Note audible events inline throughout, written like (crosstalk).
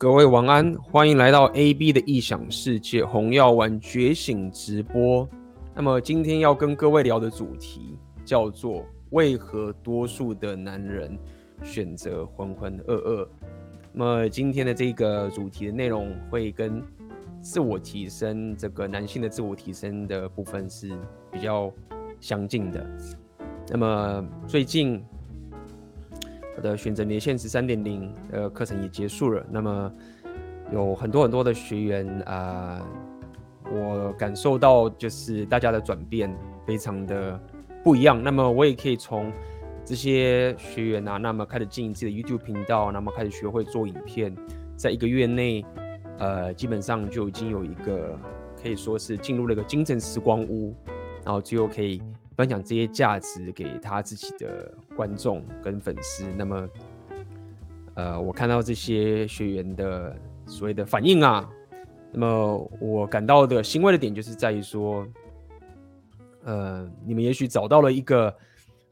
各位晚安，欢迎来到 AB 的异想世界红药丸觉醒直播。那么今天要跟各位聊的主题叫做为何多数的男人选择浑浑噩噩？那么今天的这个主题的内容会跟自我提升，这个男性的自我提升的部分是比较相近的。那么最近。的选择年限是三点零的课程也结束了，那么有很多很多的学员啊、我感受到就是大家的转变非常的不一样。那么我也可以从这些学员啊，那么开始经营自己的 YouTube 频道，那么开始学会做影片，在一个月内，呃，基本上就已经有一个可以说是进入了一个精神时光屋，然后最后可以。分享这些价值给他自己的观众跟粉丝。那么，呃，我看到这些学员的所谓的反应啊，那么我感到的欣慰的点就是在于说，呃，你们也许找到了一个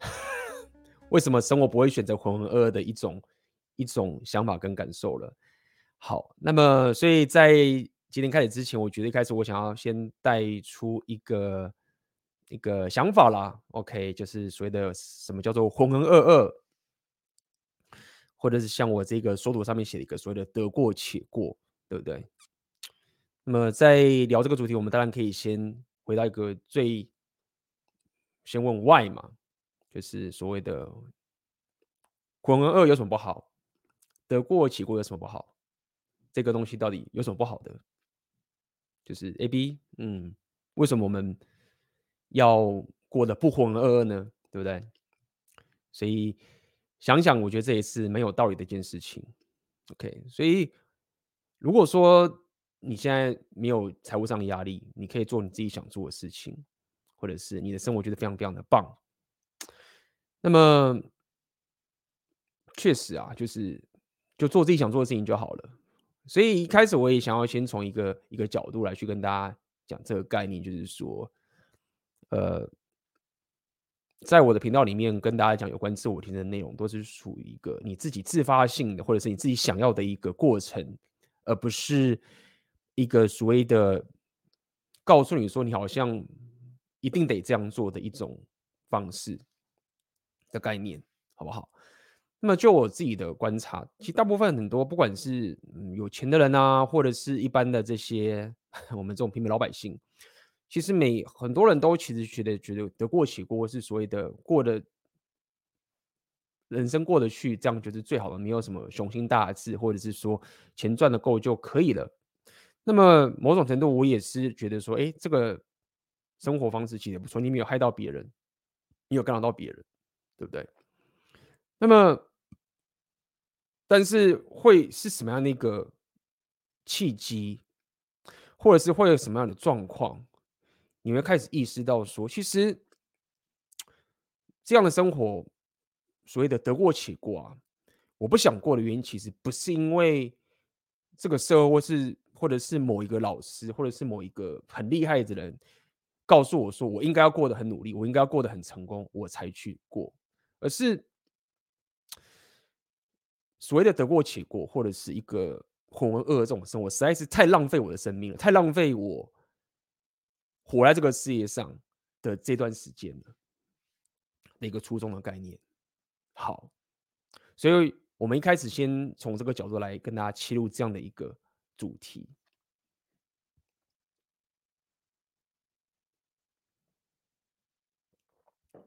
(laughs) 为什么生活不会选择浑浑噩噩的一种一种想法跟感受了。好，那么所以在今天开始之前，我觉得一开始我想要先带出一个。一个想法啦，OK，就是所谓的什么叫做浑浑噩噩，或者是像我这个缩图上面写的一个所谓的得过且过，对不对？那么在聊这个主题，我们当然可以先回到一个最先问 Why 嘛，就是所谓的浑浑噩噩有什么不好？得过且过有什么不好？这个东西到底有什么不好的？就是 AB，嗯，为什么我们？要过得不浑浑噩呢，对不对？所以想想，我觉得这也是没有道理的一件事情。OK，所以如果说你现在没有财务上的压力，你可以做你自己想做的事情，或者是你的生活觉得非常非常的棒，那么确实啊，就是就做自己想做的事情就好了。所以一开始我也想要先从一个一个角度来去跟大家讲这个概念，就是说。呃，在我的频道里面跟大家讲有关自我提升的内容，都是属于一个你自己自发性的，或者是你自己想要的一个过程，而不是一个所谓的告诉你说你好像一定得这样做的一种方式的概念，好不好？那么就我自己的观察，其实大部分很多不管是有钱的人啊，或者是一般的这些 (laughs) 我们这种平民老百姓。其实每很多人都其实觉得觉得得过且过是所谓的过的人生过得去，这样就是最好的，没有什么雄心大志，或者是说钱赚的够就可以了。那么某种程度，我也是觉得说，哎，这个生活方式其实不错，你没有害到别人，你有干扰到别人，对不对？那么，但是会是什么样的一个契机，或者是会有什么样的状况？你会开始意识到说，其实这样的生活，所谓的得过且过啊，我不想过的原因，其实不是因为这个社会，或是或者是某一个老师，或者是某一个很厉害的人告诉我说，我应该要过得很努力，我应该要过得很成功，我才去过，而是所谓的得过且过，或者是一个浑浑噩噩这种生活，实在是太浪费我的生命了，太浪费我。活在这个世界上的这段时间的一个初衷的概念。好，所以我们一开始先从这个角度来跟大家切入这样的一个主题。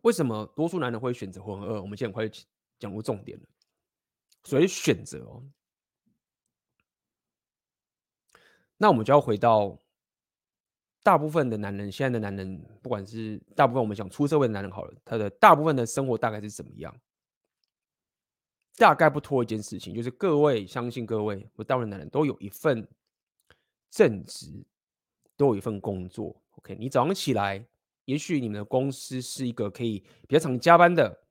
为什么多数男人会选择浑噩？我们现在很快讲过重点了。所以选择哦，那我们就要回到。大部分的男人，现在的男人，不管是大部分我们讲出社会的男人好了，他的大部分的生活大概是怎么样？大概不脱一件事情，就是各位相信各位，我大部分男人都有一份正职，都有一份工作。OK，你早上起来，也许你们的公司是一个可以比较常加班的，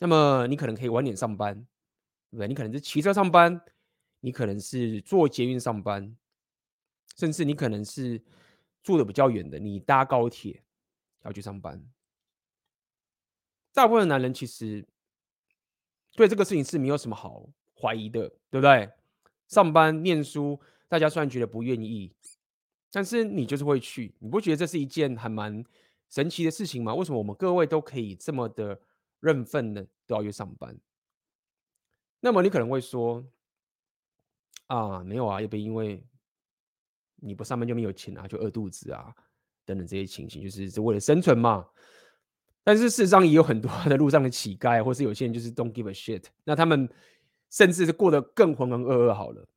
那么你可能可以晚点上班，对不对？你可能是骑车上班，你可能是坐捷运上班，甚至你可能是。住的比较远的，你搭高铁要去上班。大部分男人其实对这个事情是没有什么好怀疑的，对不对？上班念书，大家虽然觉得不愿意，但是你就是会去，你不觉得这是一件还蛮神奇的事情吗？为什么我们各位都可以这么的认份的都要去上班？那么你可能会说，啊，没有啊，也不因为你不上班就没有钱啊，就饿肚子啊，等等这些情形，就是是为了生存嘛。但是事实上也有很多在路上的乞丐，或是有些人就是 don't give a shit，那他们甚至是过得更浑浑噩噩好了。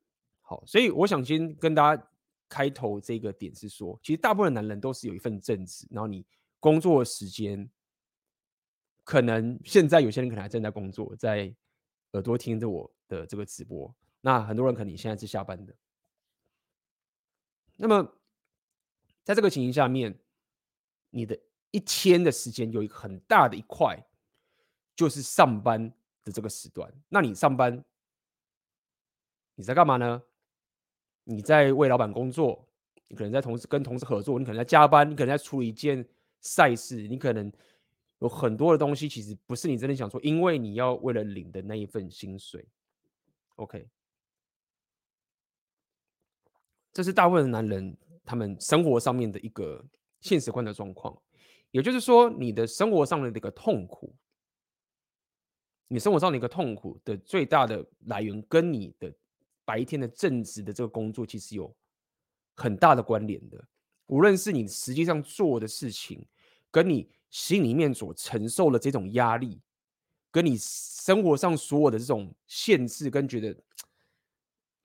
好，所以我想先跟大家开头这个点是说，其实大部分男人都是有一份正职，然后你工作时间，可能现在有些人可能还正在工作，在耳朵听着我的这个直播，那很多人可能你现在是下班的。那么在这个情形下面，你的。一天的时间有一个很大的一块，就是上班的这个时段。那你上班，你在干嘛呢？你在为老板工作，你可能在同事跟同事合作，你可能在加班，你可能在处理一件赛事，你可能有很多的东西，其实不是你真的想做，因为你要为了领的那一份薪水。OK，这是大部分的男人他们生活上面的一个现实观的状况。也就是说，你的生活上的这个痛苦，你生活上的一个痛苦的最大的来源，跟你的白天的正职的这个工作其实有很大的关联的。无论是你实际上做的事情，跟你心里面所承受的这种压力，跟你生活上所有的这种限制，跟觉得。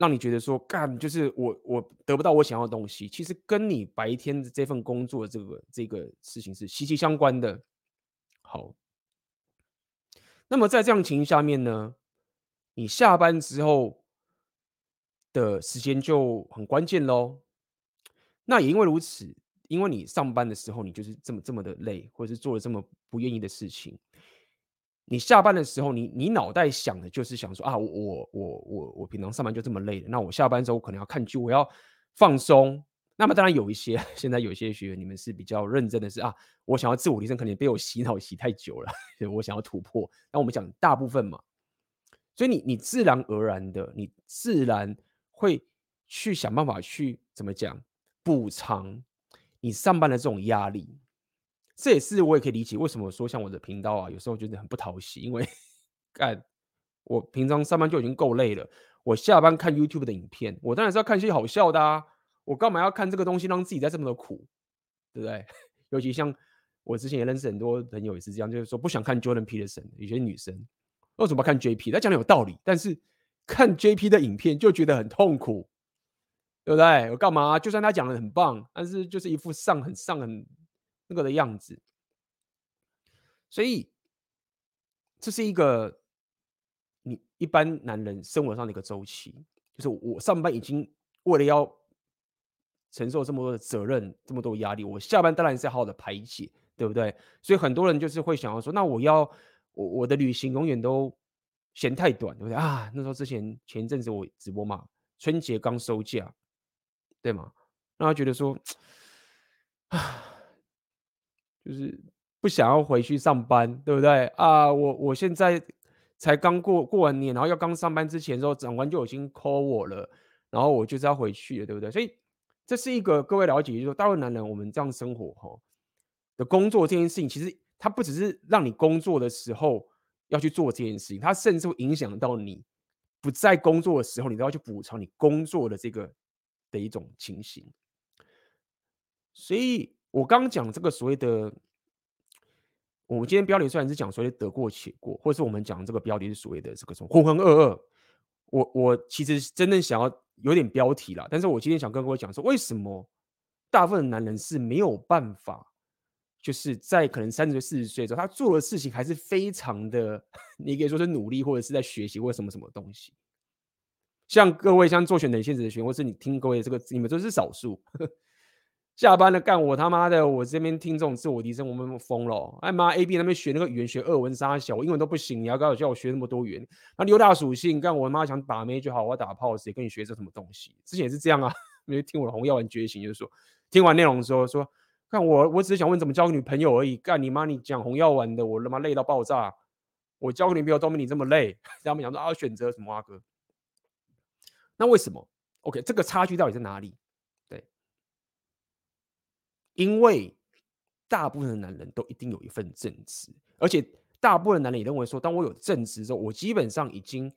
让你觉得说干就是我我得不到我想要的东西，其实跟你白天的这份工作这个这个事情是息息相关的。好，那么在这样情形下面呢，你下班之后的时间就很关键喽。那也因为如此，因为你上班的时候你就是这么这么的累，或者是做了这么不愿意的事情。你下班的时候，你你脑袋想的就是想说啊，我我我我我平常上班就这么累的，那我下班之后可能要看剧，我要放松。那么当然有一些，(laughs) 现在有一些学员你们是比较认真的是啊，我想要自我提升，可能被我洗脑洗太久了，(laughs) 我想要突破。那我们讲大部分嘛，所以你你自然而然的，你自然会去想办法去怎么讲补偿你上班的这种压力。这也是我也可以理解为什么说像我的频道啊，有时候觉得很不讨喜，因为干我平常上班就已经够累了，我下班看 YouTube 的影片，我当然是要看些好笑的啊，我干嘛要看这个东西让自己在这么的苦，对不对？(laughs) 尤其像我之前也认识很多朋友也是这样，就是说不想看 Jordan Peterson，有些女生为什么看 JP？他讲的有道理，但是看 JP 的影片就觉得很痛苦，对不对？我干嘛？就算他讲的很棒，但是就是一副上很上很。那个的样子，所以这是一个你一般男人生活上的一个周期，就是我上班已经为了要承受这么多的责任，这么多压力，我下班当然是要好好的排解，对不对？所以很多人就是会想要说，那我要我我的旅行永远都嫌太短，对不对啊？那时候之前前一阵子我直播嘛，春节刚收假，对吗？让他觉得说，(sighs) 啊。就是不想要回去上班，对不对啊？我我现在才刚过过完年，然后要刚上班之前的时候，长官就已经 call 我了，然后我就是要回去了，对不对？所以这是一个各位了解，就是说大部分男人我们这样生活哈的工作这件事情，其实它不只是让你工作的时候要去做这件事情，它甚至会影响到你不在工作的时候，你都要去补偿你工作的这个的一种情形，所以。我刚讲这个所谓的，我们今天标题虽然是讲所谓的得过且过，或者是我们讲这个标题是所谓的这个什么浑浑噩噩。我我其实真正想要有点标题啦，但是我今天想跟各位讲说，为什么大部分的男人是没有办法，就是在可能三十岁、四十岁的时候，他做的事情还是非常的，(laughs) 你可以说是努力，或者是在学习，或什么什么东西。像各位像做选等现实的学，或是你听各位这个，你们都是少数。下班了干我他妈的！我这边听这种自我提升，我们疯了！哎妈，A B 那边学那个语言学俄文杀小，我英文都不行，你要告诉我叫我学那么多语言？那六大属性干我妈想把妹就好，我要打炮谁跟你学这什么东西？之前也是这样啊，(laughs) 因为听我的红药丸觉醒，就是说听完内容的时候说，看我我只是想问怎么交个女朋友而已，干你妈你讲红药丸的，我他妈累到爆炸，我交个女朋友都没你这么累，(laughs) 他们讲说啊选择什么啊哥？那为什么？OK，这个差距到底在哪里？因为大部分的男人都一定有一份正职，而且大部分男人也认为说，当我有正职之后，我基本上已经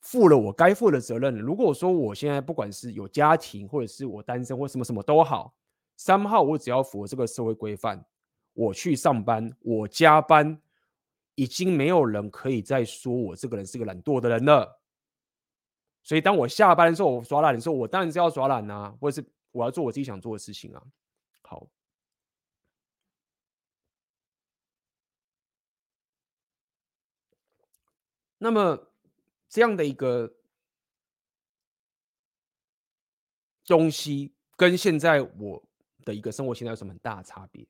负了我该负的责任了。如果说我现在不管是有家庭，或者是我单身，或什么什么都好，三号我只要符合这个社会规范，我去上班，我加班，已经没有人可以再说我这个人是个懒惰的人了。所以，当我下班的时候，我耍懒的时候，我当然是要耍懒啊，或者是我要做我自己想做的事情啊。好，那么这样的一个东西，跟现在我的一个生活现在有什么很大的差别？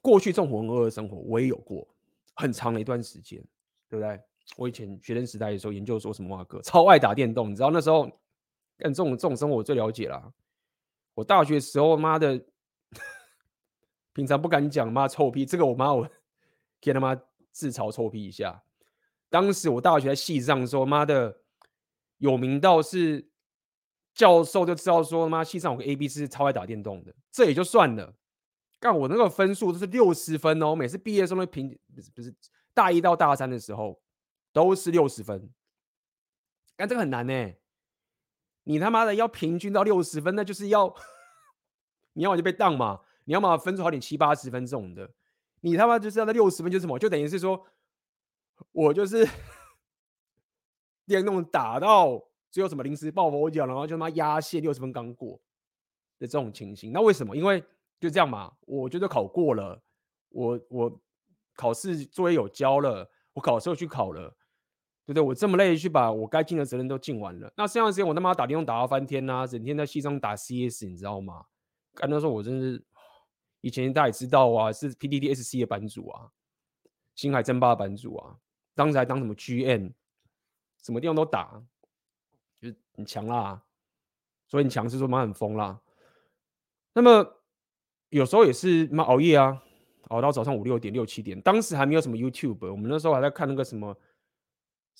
过去这种浑噩的生活，我也有过。很长的一段时间，对不对？我以前学生时代的时候，研究说什么哇哥，超爱打电动。你知道那时候，干这种这种生活我最了解了。我大学时候，妈的，平常不敢讲，妈臭屁。这个我妈我 (laughs) 给他妈自嘲臭屁一下。当时我大学在系上的时候，妈的有名到是教授就知道说，妈系上有个 A B 是超爱打电动的，这也就算了。干我那个分数都是六十分哦，每次毕业的时候平不是不是大一到大三的时候都是六十分。但这个很难呢，你他妈的要平均到六十分，那就是要你要么就被当嘛，你要么分数好点七八十分这种的，你他妈就是要在六十分就是什么，就等于是说我就是 (laughs) 电动打到最后什么临时抱佛脚，然后就他妈压线六十分刚过的这种情形，那为什么？因为就这样嘛，我觉得考过了，我我考试作业有交了，我考试又去考了，对不对？我这么累去把我该尽的责任都尽完了，那剩下的时间我他妈打电动打到翻天呐、整天在系上打 CS，你知道吗？干那时候我真是，以前大家也知道啊，是 PDDSC 的版主啊，星海争霸的版主啊，当时还当什么 GM，什么地方都打，就是很强啦，所以你强是说妈很疯啦，那么。有时候也是妈熬夜啊，熬到早上五六点、六七点。当时还没有什么 YouTube，我们那时候还在看那个什么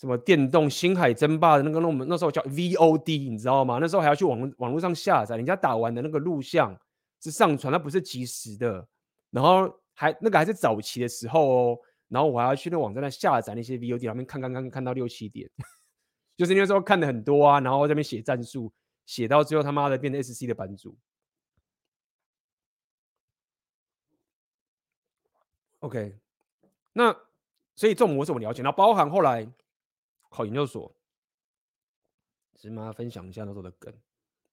什么电动星海争霸的那个，那我们那时候叫 VOD，你知道吗？那时候还要去网网络上下载，人家打完的那个录像是上传，它不是即时的。然后还那个还是早期的时候哦，然后我还要去那个网站那下载那些 VOD，那边看看看看到六七点，(laughs) 就是那时候看的很多啊，然后在那边写战术，写到最后他妈的变成 SC 的版主。OK，那所以这种模式我了解，那包含后来考研究所，是妈分享一下那时候的梗。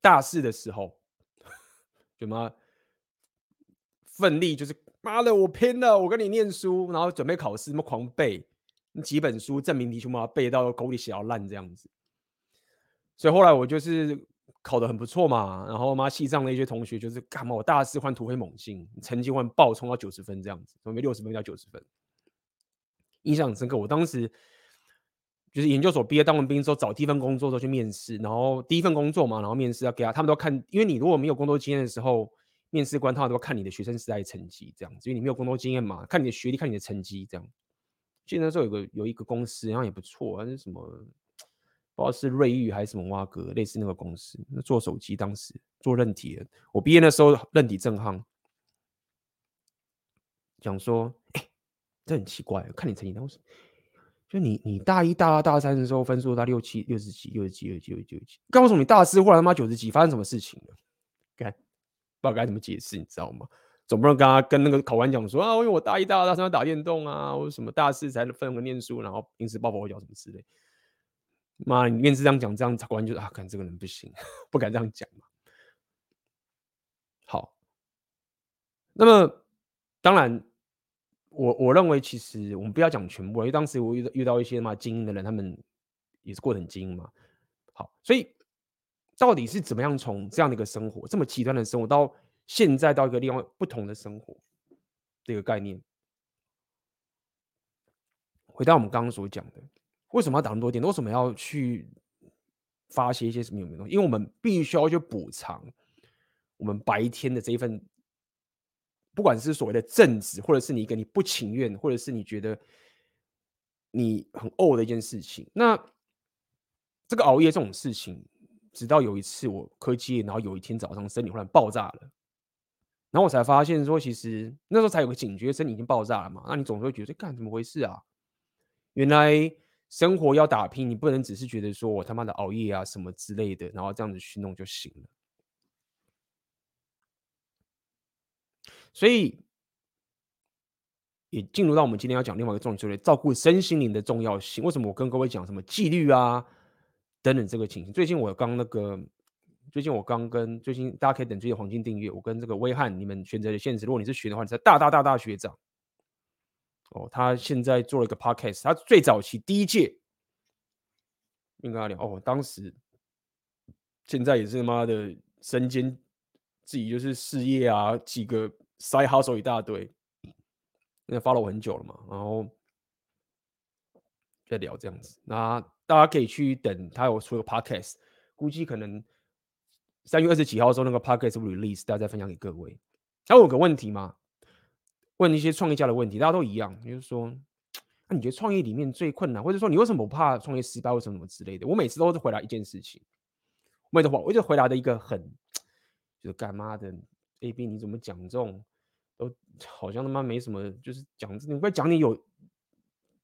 大四的时候，就妈奋力就是妈的我拼了，我跟你念书，然后准备考试，那么狂背几本书，证明题全部背到狗里写到烂这样子。所以后来我就是。考得很不错嘛，然后妈西藏的一些同学就是干嘛？我大四换突飞猛进，成绩换爆冲到九十分这样子，从没六十分到九十分，印象很深刻。我当时就是研究所毕业当完兵之后，找第一份工作之后去面试，然后第一份工作嘛，然后面试要给他，他们都看，因为你如果没有工作经验的时候，面试官他们都看你的学生时代成绩这样子，因为你没有工作经验嘛，看你的学历，看你的成绩这样。记得那时候有个有一个公司，然后也不错，还是什么。不知道是瑞昱还是什么蛙哥，类似那个公司，那做手机，当时做韧体的。我毕业那时候，韧体正夯，讲说，哎、这很奇怪，看你成绩，当时就你你大一、大二、大三的时候分数到六七、六十几、六十几、六十几、六十几，告诉你大四忽然他妈九十几，发生什么事情了？看，不知道该怎么解释，你知道吗？总不能跟他跟那个考官讲说啊，因为我大一、大二、大三要打电动啊，或者什么大四才能分个念书，然后平时抱抱我脚什么之类。妈，你面试这样讲，这样考官就啊，看这个人不行，(laughs) 不敢这样讲嘛。好，那么当然，我我认为其实我们不要讲全部，因为当时我遇到遇到一些嘛精英的人，他们也是过得很精英嘛。好，所以到底是怎么样从这样的一个生活，这么极端的生活，到现在到一个另外不同的生活这个概念，回到我们刚刚所讲的。为什么要打那么多点？为什么要去发泄一些什么有没有东西？因为我们必须要去补偿我们白天的这一份，不管是所谓的正职，或者是你一个你不情愿，或者是你觉得你很呕的一件事情。那这个熬夜这种事情，直到有一次我科技，然后有一天早上身体忽然爆炸了，然后我才发现说，其实那时候才有个警觉，身体已经爆炸了嘛。那你总是会觉得，干怎么回事啊？原来生活要打拼，你不能只是觉得说我他妈的熬夜啊什么之类的，然后这样子去弄就行了。所以也进入到我们今天要讲另外一个重点，就是照顾身心灵的重要性。为什么我跟各位讲什么纪律啊？等等，这个情形，最近我刚那个，最近我刚跟最近大家可以等这些黄金订阅，我跟这个威汉，你们选择的现实，如果你是学的话，你是大大大大学长哦，他现在做了一个 podcast，他最早期第一届，跟他聊哦，当时现在也是他妈的身兼自己就是事业啊，几个 side hustle 一大堆，那 follow 我很久了嘛，然后在聊这样子，那。大家可以去等他有出个 podcast，估计可能三月二十几号的时候那个 podcast 会 release，大家再分享给各位。还有个问题吗？问一些创业家的问题，大家都一样，就是说，那、你觉得创业里面最困难，或者说你为什么不怕创业失败，或什么什么之类的？我每次都是回答一件事情，我每次回我就回答的一个很，就是干妈的 AB，你怎么讲这种，都好像他妈没什么，就是讲你不会讲你有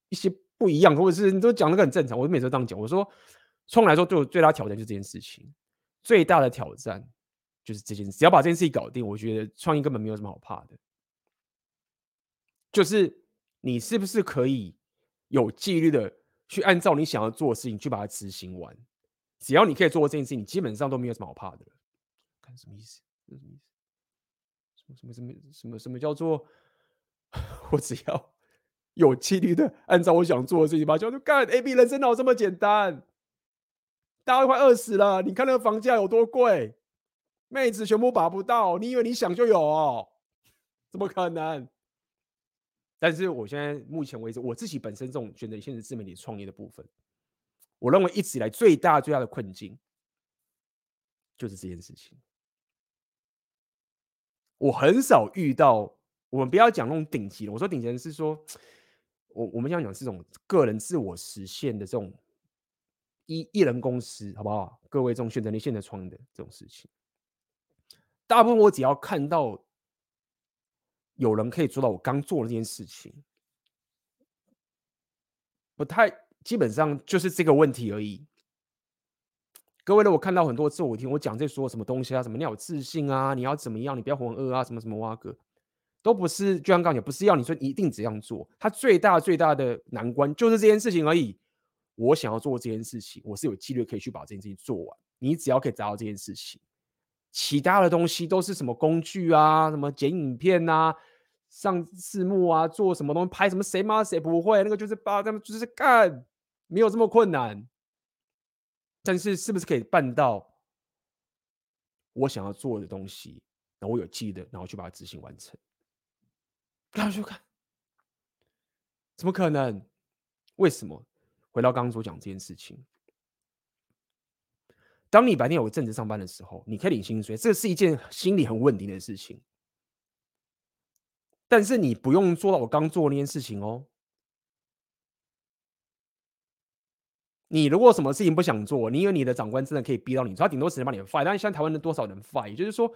一些。不一样，或者是你都讲那个很正常。我每次都这样讲，我说，从来说对我最大挑战就是这件事情，最大的挑战就是这件事。只要把这件事情搞定，我觉得创业根本没有什么好怕的。就是你是不是可以有纪律的去按照你想要做的事情去把它执行完？只要你可以做这件事情，你基本上都没有什么好怕的。看什么意思？什么意思？什么什么什么什么叫做 (laughs) 我只要？有纪律的按照我想做的事情吧，就干。A B 人生哪有这么简单？大家都快饿死了，你看那个房价有多贵，妹子全部把不到。你以为你想就有哦？怎么可能？但是我现在目前为止，我自己本身这种选择现实自媒体创业的部分，我认为一直以来最大最大的困境就是这件事情。我很少遇到，我们不要讲那种顶级的，我说顶级的是说。我我们想讲这种个人自我实现的这种一一人公司，好不好？各位这种选择你现在创业的这种事情，大部分我只要看到有人可以做到我刚做的这件事情，不太基本上就是这个问题而已。各位呢，我看到很多次，我听我讲这说什么东西啊，什么你要有自信啊，你要怎么样，你不要浑噩啊，什么什么哇哥。都不是，就像刚才不是要你说一定这样做，他最大最大的难关就是这件事情而已。我想要做这件事情，我是有纪律可以去把这件事情做完。你只要可以达到这件事情，其他的东西都是什么工具啊，什么剪影片啊，上字幕啊，做什么东西，拍什么谁妈谁不会，那个就是把他们就是干，没有这么困难。但是是不是可以办到我想要做的东西，然后我有记得，然后去把它执行完成？刚去看，怎么可能？为什么？回到刚刚所讲这件事情，当你白天有个正职上班的时候，你可以领薪水，这是一件心理很稳定的事情。但是你不用做到我刚做那件事情哦。你如果什么事情不想做，你以为你的长官真的可以逼到你，他顶多只能把你 fire。但是像台湾的多少人 fire？也就是说。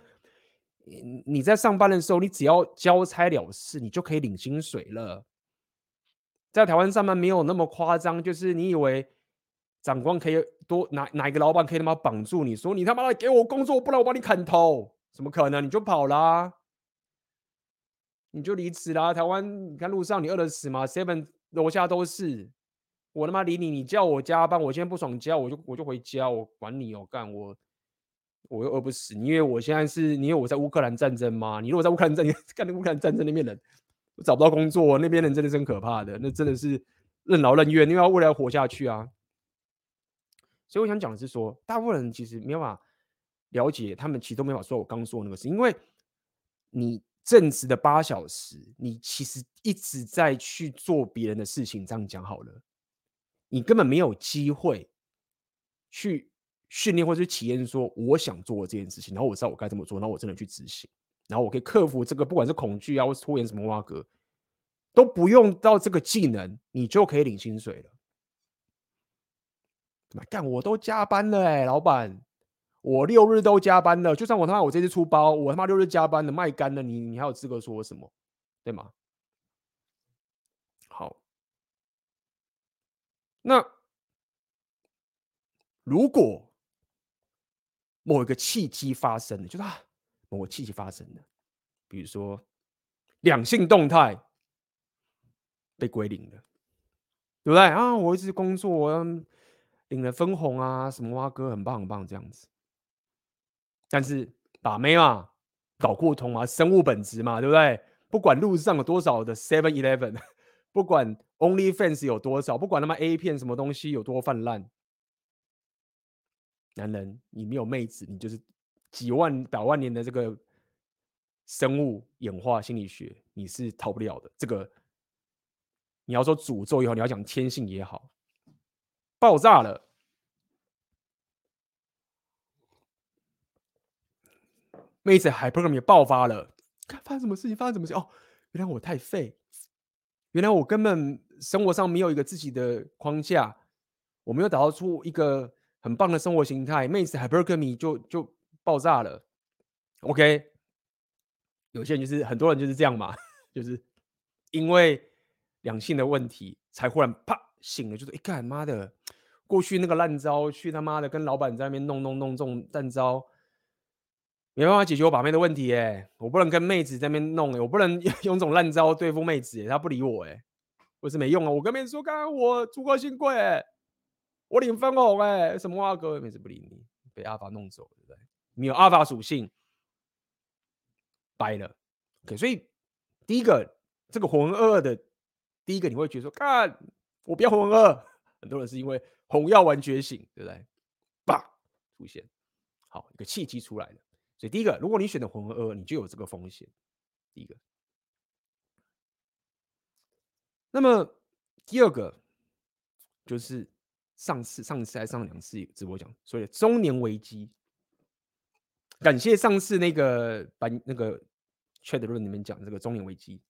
你在上班的时候，你只要交差了事，你就可以领薪水了。在台湾上班没有那么夸张，就是你以为长官可以多哪哪一个老板可以他妈绑住你说你他妈的给我工作，不然我帮你砍头，怎么可能？你就跑啦，你就离职啦。台湾你看路上你饿得死吗？seven 楼下都是，我他妈理你，你叫我加班，我今天不爽加，我就我就回家，我管你哦，干我。我又饿不死，你因为我现在是？你以为我在乌克兰战争吗？你如果在乌克兰战，你看那乌克兰战争那边人，我找不到工作，那边人真的是很可怕的，那真的是任劳任怨，因为要为了活下去啊。所以我想讲的是说，大部分人其实没有办法了解，他们其实都没法说我刚说的那个事，因为你正职的八小时，你其实一直在去做别人的事情。这样讲好了，你根本没有机会去。训练或者是体验，说我想做这件事情，然后我知道我该怎么做，然后我真的去执行，然后我可以克服这个不管是恐惧啊，或是拖延什么挖格，都不用到这个技能，你就可以领薪水了。干，我都加班了哎、老板，我六日都加班了。就算我他妈我这次出包，我他妈六日加班了卖干了，你你还有资格说我什么？对吗？好，那如果某一个契机发生了，就是啊，某个契机发生了，比如说两性动态被归零了，对不对啊？我一直工作，我领了分红啊，什么哇哥很棒很棒这样子，但是把妹嘛，搞过通嘛，生物本质嘛，对不对？不管路上有多少的 Seven Eleven，不管 OnlyFans 有多少，不管他妈 A 片什么东西有多泛滥，男人你没有妹子，你就是几万百万年的这个生物演化心理学，你是逃不了的。这个你要说诅咒也好，你要讲天性也好。爆炸了！妹子 h y p e r g a m 也爆发了。看发生什么事情？发生什么事情？哦，原来我太废，原来我根本生活上没有一个自己的框架，我没有打造出一个很棒的生活形态。妹子 hypergamy 就就爆炸了。OK，有些人就是很多人就是这样嘛，(laughs) 就是因为两性的问题，才忽然啪。醒了，就是一看，妈的，过去那个烂招，去他妈的跟老板在那边弄弄弄这种烂招，没办法解决我把妹的问题哎，我不能跟妹子在那边弄哎，我不能 (laughs) 用这种烂招对付妹子哎，她不理我哎，我是没用啊，我跟妹子说，刚刚我出过新贵哎，我领分红哎，什么话哥，妹子不理你，被阿法弄走，对不对？你有阿法属性，掰了，OK，所以第一个这个浑浑噩噩的，第一个你会觉得说，看。我不要浑浑噩噩，很多人是因为红药丸觉醒，对不对？吧，出现，好一个契机出来了。所以第一个，如果你选择浑浑噩噩，你就有这个风险。第一个，那么第二个就是上次、上次还上两次直播讲，所以中年危机。感谢上次那个把那个 chat room 里面讲这个中年危机。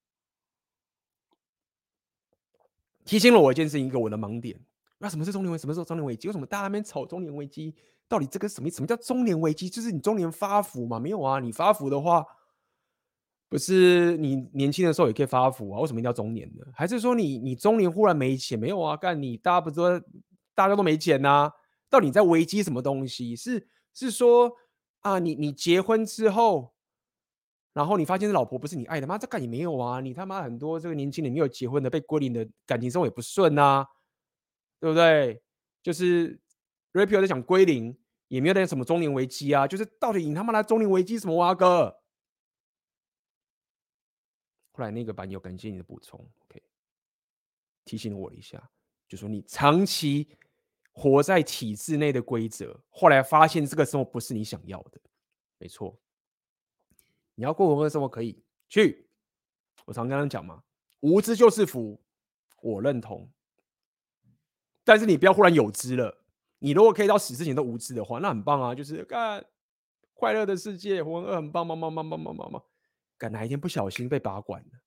提醒了我一件事情，一个我的盲点。那什么是中年危？什么时候中年危机？为什么大家那边吵中年危机？到底这个什么？什么叫中年危机？就是你中年发福嘛？没有啊，你发福的话，不是你年轻的时候也可以发福啊？为什么一定要中年呢？还是说你你中年忽然没钱？没有啊，干你大家不是说大家都没钱呐、啊？到底在危机什么东西？是是说啊，你你结婚之后？然后你发现老婆不是你爱的吗？这干也没有啊！你他妈很多这个年轻人没有结婚的被归零的感情生活也不顺啊，对不对？就是 Rapio 在讲归零，也没有那什么中年危机啊。就是到底你他妈来中年危机什么哇哥？后来那个版友感谢你的补充，OK，提醒了我一下，就说你长期活在体制内的规则，后来发现这个生活不是你想要的，没错。你要过浑噩生活可以去，我常跟他们讲嘛，无知就是福，我认同。但是你不要忽然有知了，你如果可以到死之前都无知的话，那很棒啊，就是干快乐的世界，浑噩很棒，棒棒棒棒棒棒棒。干哪一天不小心被拔管了，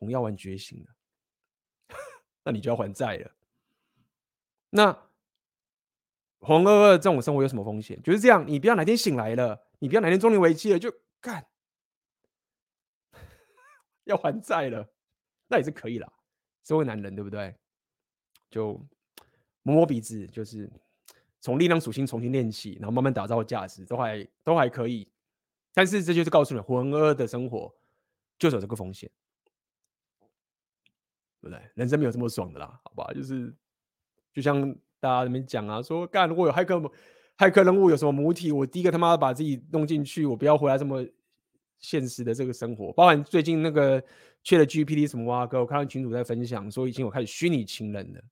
红药丸觉醒了，(laughs) 那你就要还债了。那红二二这种生活有什么风险？就是这样，你不要哪天醒来了，你不要哪天中年危机了，就干。(laughs) 要还债了，那也是可以啦。身为男人，对不对？就摸摸鼻子，就是从力量属性重新练起，然后慢慢打造价值，都还都还可以。但是这就是告诉你，浑噩的生活就是有这个风险，对不对？人生没有这么爽的啦，好吧？就是就像大家那边讲啊，说干如果有骇客骇客任务有什么母体，我第一个他妈把自己弄进去，我不要回来这么。现实的这个生活，包含最近那个缺了 GPT 什么哇哥，我看到群主在分享，说已经有开始虚拟情人了，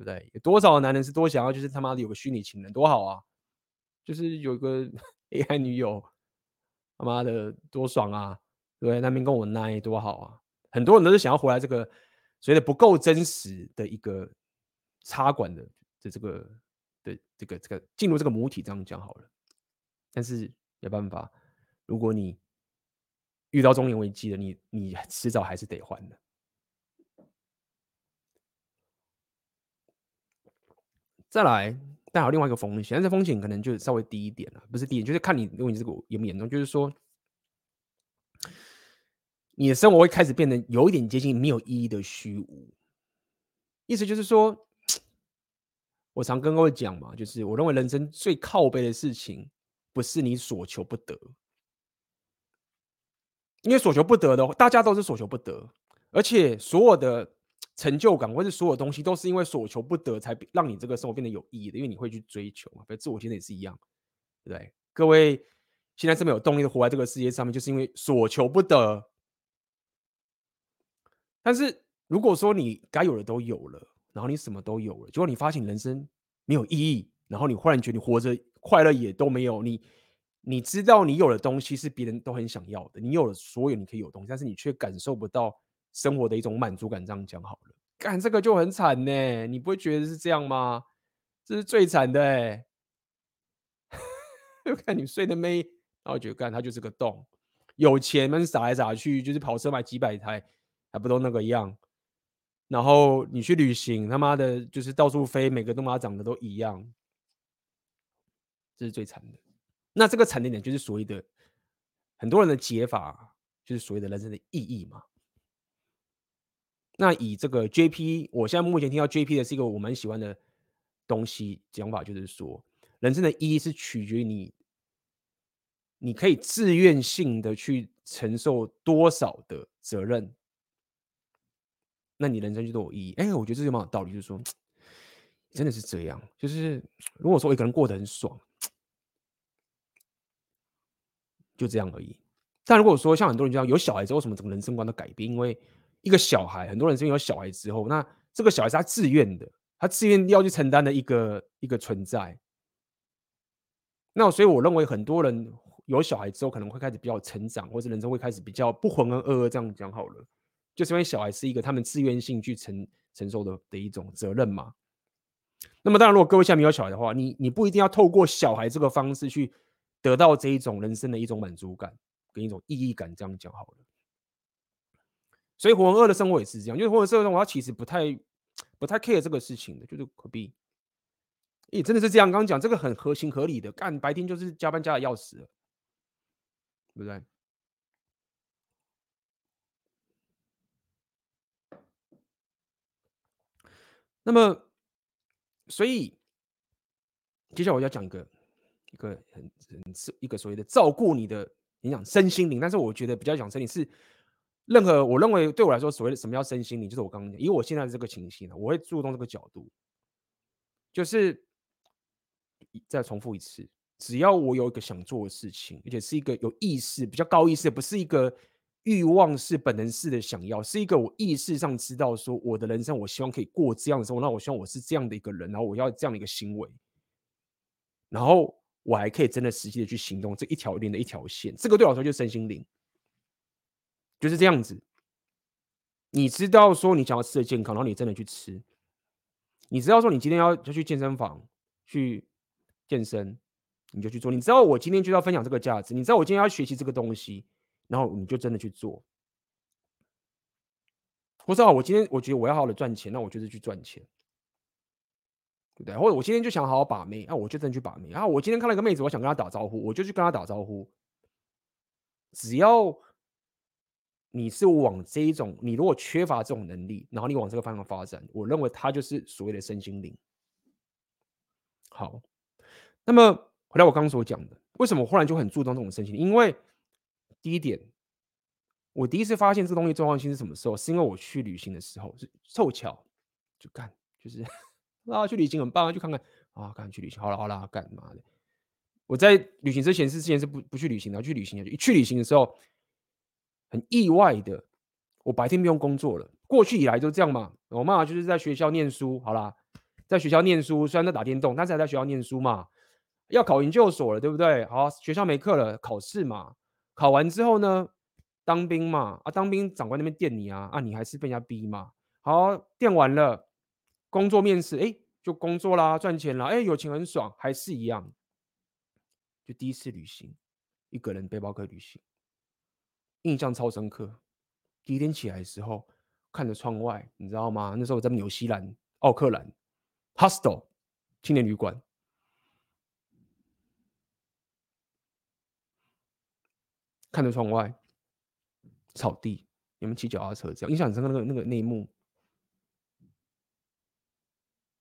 对不对？有多少男人是多想要，就是他妈的有个虚拟情人，多好啊！就是有个 (laughs) AI 女友，他妈的多爽啊！对不对？那边跟我奶多好啊！很多人都是想要回来这个所谓的不够真实的一个插管的的这个的这个这个进入这个母体，这样讲好了，但是没办法。如果你遇到中年危机了，你你迟早还是得还的，再来，但还有另外一个风险，但是风险可能就稍微低一点了，不是低一点，就是看你如果你这个严不严重，就是说你的生活会开始变得有一点接近没有意义的虚无。意思就是说，我常跟各位讲嘛，就是我认为人生最靠背的事情，不是你所求不得，因为所求不得的，大家都是所求不得，而且所有的成就感或是所有东西，都是因为所求不得，才让你这个生活变得有意义的，因为你会去追求嘛。自我其实也是一样，对不对？各位现在这么有动力的活在这个世界上面，就是因为所求不得。但是。如果说你该有的都有了，然后你什么都有了，结果你发现人生没有意义，然后你忽然觉得你活着快乐也都没有，你你知道你有的东西是别人都很想要的，你有了所有你可以有东西，但是你却感受不到生活的一种满足感。这样讲好了，干这个就很惨呢，你不会觉得是这样吗？这是最惨的哎，就 (laughs) 看你睡得美，然后觉得干他就是个洞，有钱们撒来撒去，就是跑车买几百台，还不都那个样。然后你去旅行，他妈的，就是到处飞，每个都妈长得都一样，这是最惨的。那这个惨的点就是所谓的很多人的解法，就是所谓的人生的意义嘛。那以这个 JP，我现在目前听到 JP 的是一个我蛮喜欢的东西讲法，就是说人生的意义是取决于你，你可以自愿性的去承受多少的责任。那你人生就都有意义。哎、我觉得这就蛮有道理，就是说，真的是这样。就是如果说一个人过得很爽，就这样而已。但如果说像很多人这样有小孩之后，为什么整个人生观都改变？因为一个小孩，很多人是因为有小孩之后，那这个小孩是他自愿的，他自愿要去承担的一个一个存在。那所以我认为很多人有小孩之后，可能会开始比较成长，或者人生会开始比较不浑浑噩噩。这样讲好了。就是因为小孩是一个他们自愿性去承承受的的一种责任嘛。那么当然，如果各位下面有小孩的话，你你不一定要透过小孩这个方式去得到这一种人生的一种满足感跟一种意义感。这样讲好了。所以浑噩的生活也是这样，因为浑噩生活他，其实不太不太 care 这个事情的，就是何必？咦，真的是这样？刚刚讲这个很合情合理的，干白天就是加班加的要死了，对不对？那么，所以接下来我要讲一个一个很很是一个所谓的照顾你的，你讲身心灵，但是我觉得比较讲身体是任何我认为对我来说，所谓的什么叫身心灵，就是我刚刚讲，以我现在的这个情形呢，我会注重这个角度，就是再重复一次，只要我有一个想做的事情，而且是一个有意识、比较高意识，不是一个。欲望式本能式的想要，是一个我意识上知道说我的人生，我希望可以过这样的生活，那我希望我是这样的一个人，然后我要这样的一个行为，然后我还可以真的实际的去行动，这一条连的一条线，这个对我来说就是身心灵，就是这样子。你知道说你想要吃的健康，然后你真的去吃，你知道说你今天要就去健身房去健身，你就去做。你知道我今天就要分享这个价值，你知道我今天要学习这个东西。然后你就真的去做，或者我今天我觉得我要好好的赚钱，那我就是去赚钱，对不对？或者我今天就想好好把妹，那我就真的去把妹。然后我今天看到一个妹子，我想跟她打招呼，我就去跟她打招呼。只要你是往这一种，你如果缺乏这种能力，然后你往这个方向发展，我认为它就是所谓的身心灵。好，那么回到我刚刚所讲的，为什么我忽然就很注重这种身心灵？因为第一点，我第一次发现这东西重要性是什么时候？是因为我去旅行的时候，是凑巧就干，就是 (laughs) 啊，去旅行很棒啊，去看看啊，干去旅行，好了好了，干嘛的？我在旅行之前是之前是不不去旅行的，去旅行的，一去旅行的时候，很意外的，我白天不用工作了。过去以来就这样嘛，我妈妈就是在学校念书，好啦，在学校念书，虽然在打电动，但是还在学校念书嘛，要考研究所了，对不对？好，学校没课了，考试嘛。考完之后呢，当兵嘛，啊，当兵长官那边电你啊，啊，你还是被人家逼嘛。好，电完了，工作面试，哎，就工作啦，赚钱啦，哎，有钱很爽，还是一样。就第一次旅行，一个人背包客旅行，印象超深刻。第一天起来的时候，看着窗外，你知道吗？那时候我在纽西兰奥克兰，hostel，青年旅馆，看着窗外，草地，你们骑脚踏车这样，印象很深刻那个那个内幕，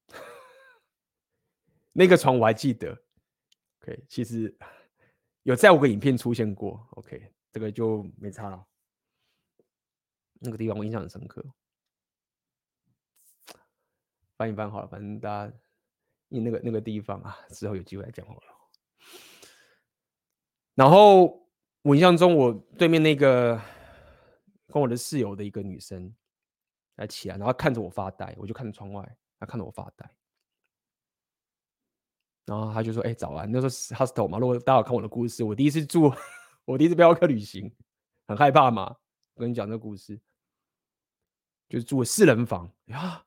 (laughs) 那个床我还记得。OK，其实有在我个影片出现过。OK，这个就没差了。那个地方我印象很深刻。翻一翻好了，反正大家因那个那个地方啊，之后有机会来讲好了。然后我印象中，我对面那个跟我的室友的一个女生来起来，然后看着我发呆，我就看着窗外，她看着我发呆。然后她就说：“哎、早安。”那时候 hostel 嘛，如果大家看我的故事，我第一次住，我第一次背包客旅行，很害怕嘛。我跟你讲这个故事，就是住四人房呀。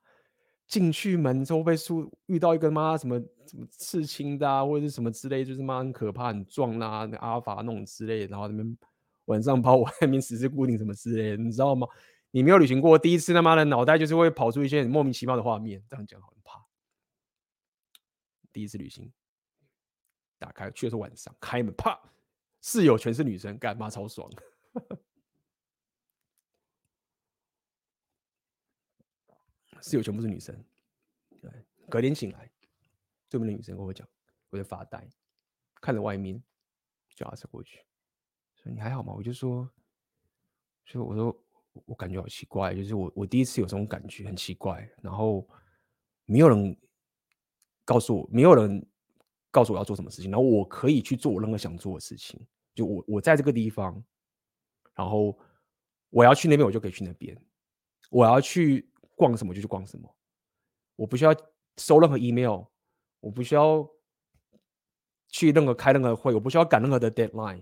进去门之后被树遇到一个妈什么什么刺青的啊，或者是什么之类，就是妈很可怕、很壮啊，那阿法那种之类，然后那边晚上跑外面十字固定什么之类的，你知道吗？你没有旅行过，第一次他妈的脑袋就是会跑出一些很莫名其妙的画面，这样讲很怕。第一次旅行，打开去的是晚上，开门啪，室友全是女生，干妈超爽。(laughs) 室友全部是女生，对，隔天醒来，对面的女生跟我讲，我在发呆，看着外面，叫她走过去，说你还好吗？我就说，所以我说我感觉好奇怪，就是我我第一次有这种感觉，很奇怪，然后没有人告诉我，没有人告诉我要做什么事情，然后我可以去做我任何想做的事情，就我我在这个地方，然后我要去那边，我就可以去那边，我要去。逛什么就去逛什么，我不需要收任何 email，我不需要去任何开任何会，我不需要赶任何的 deadline，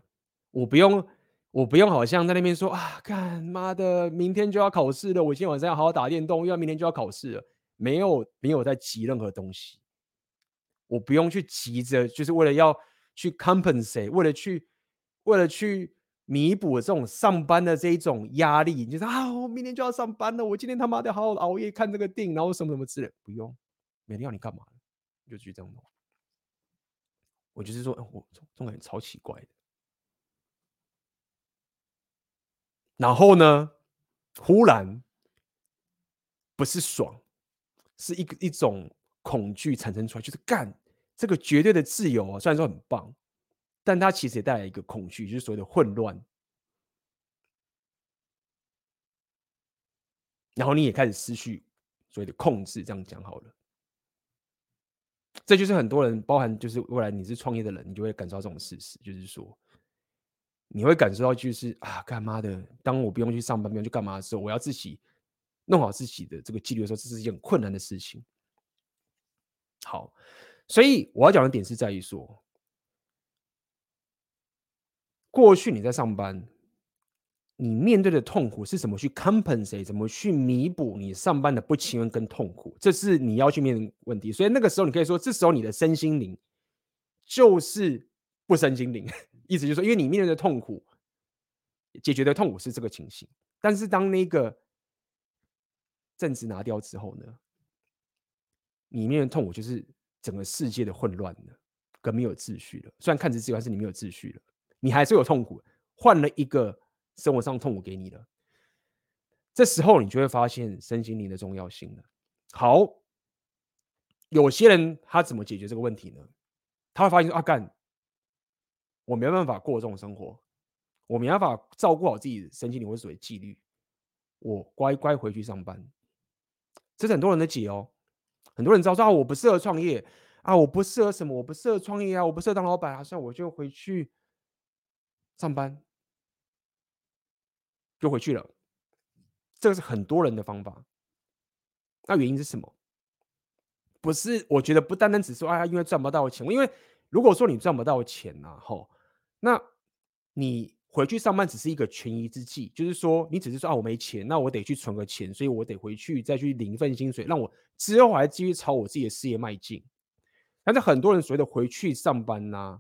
我不用，我不用好像在那边说啊，干妈的，明天就要考试了，我今天晚上要好好打电动，因为明天就要考试了，没有没有在急任何东西，我不用去急着，就是为了要去 compensate，为了去，为了去。弥补这种上班的这一种压力，就是啊，我明天就要上班了，我今天他妈的好好熬夜看这个电影，然后什么什么之类，不用，每天要你干嘛？你就去这样弄。我就是说，我这种感觉超奇怪的。然后呢，忽然不是爽，是一个一种恐惧产生出来，就是干这个绝对的自由啊，虽然说很棒。但它其实也带来一个恐惧，就是所谓的混乱，然后你也开始失去所谓的控制。这样讲好了，这就是很多人，包含就是未来你是创业的人，你就会感受到这种事实，就是说你会感受到就是啊，干嘛的？当我不用去上班，不用去干嘛的时候，我要自己弄好自己的这个纪律的时候，这是一件很困难的事情。好，所以我要讲的点是在于说。过去你在上班，你面对的痛苦是怎么去 compensate，怎么去弥补你上班的不情愿跟痛苦？这是你要去面临问题。所以那个时候，你可以说，这时候你的身心灵就是不身心灵，意思就是说，因为你面对的痛苦，解决的痛苦是这个情形。但是当那个正职拿掉之后呢，你面对的痛苦就是整个世界的混乱了，跟没有秩序了。虽然看似自由，但是你没有秩序了。你还是有痛苦，换了一个生活上痛苦给你了。这时候你就会发现身心灵的重要性了。好，有些人他怎么解决这个问题呢？他会发现说：“啊，干，我没办法过这种生活，我没办法照顾好自己身心灵或所谓纪律，我乖乖回去上班。”这是很多人的解哦。很多人知道说：“啊，我不适合创业啊，我不适合什么，我不适合创业啊，我不适合当老板啊，所以我就回去。”上班就回去了，这个是很多人的方法。那原因是什么？不是，我觉得不单单只说啊，因为赚不到钱。因为如果说你赚不到钱呐，吼，那你回去上班只是一个权宜之计，就是说你只是说啊，我没钱，那我得去存个钱，所以我得回去再去领一份薪水，让我之后还继续朝我自己的事业迈进。但是很多人所谓的回去上班呐，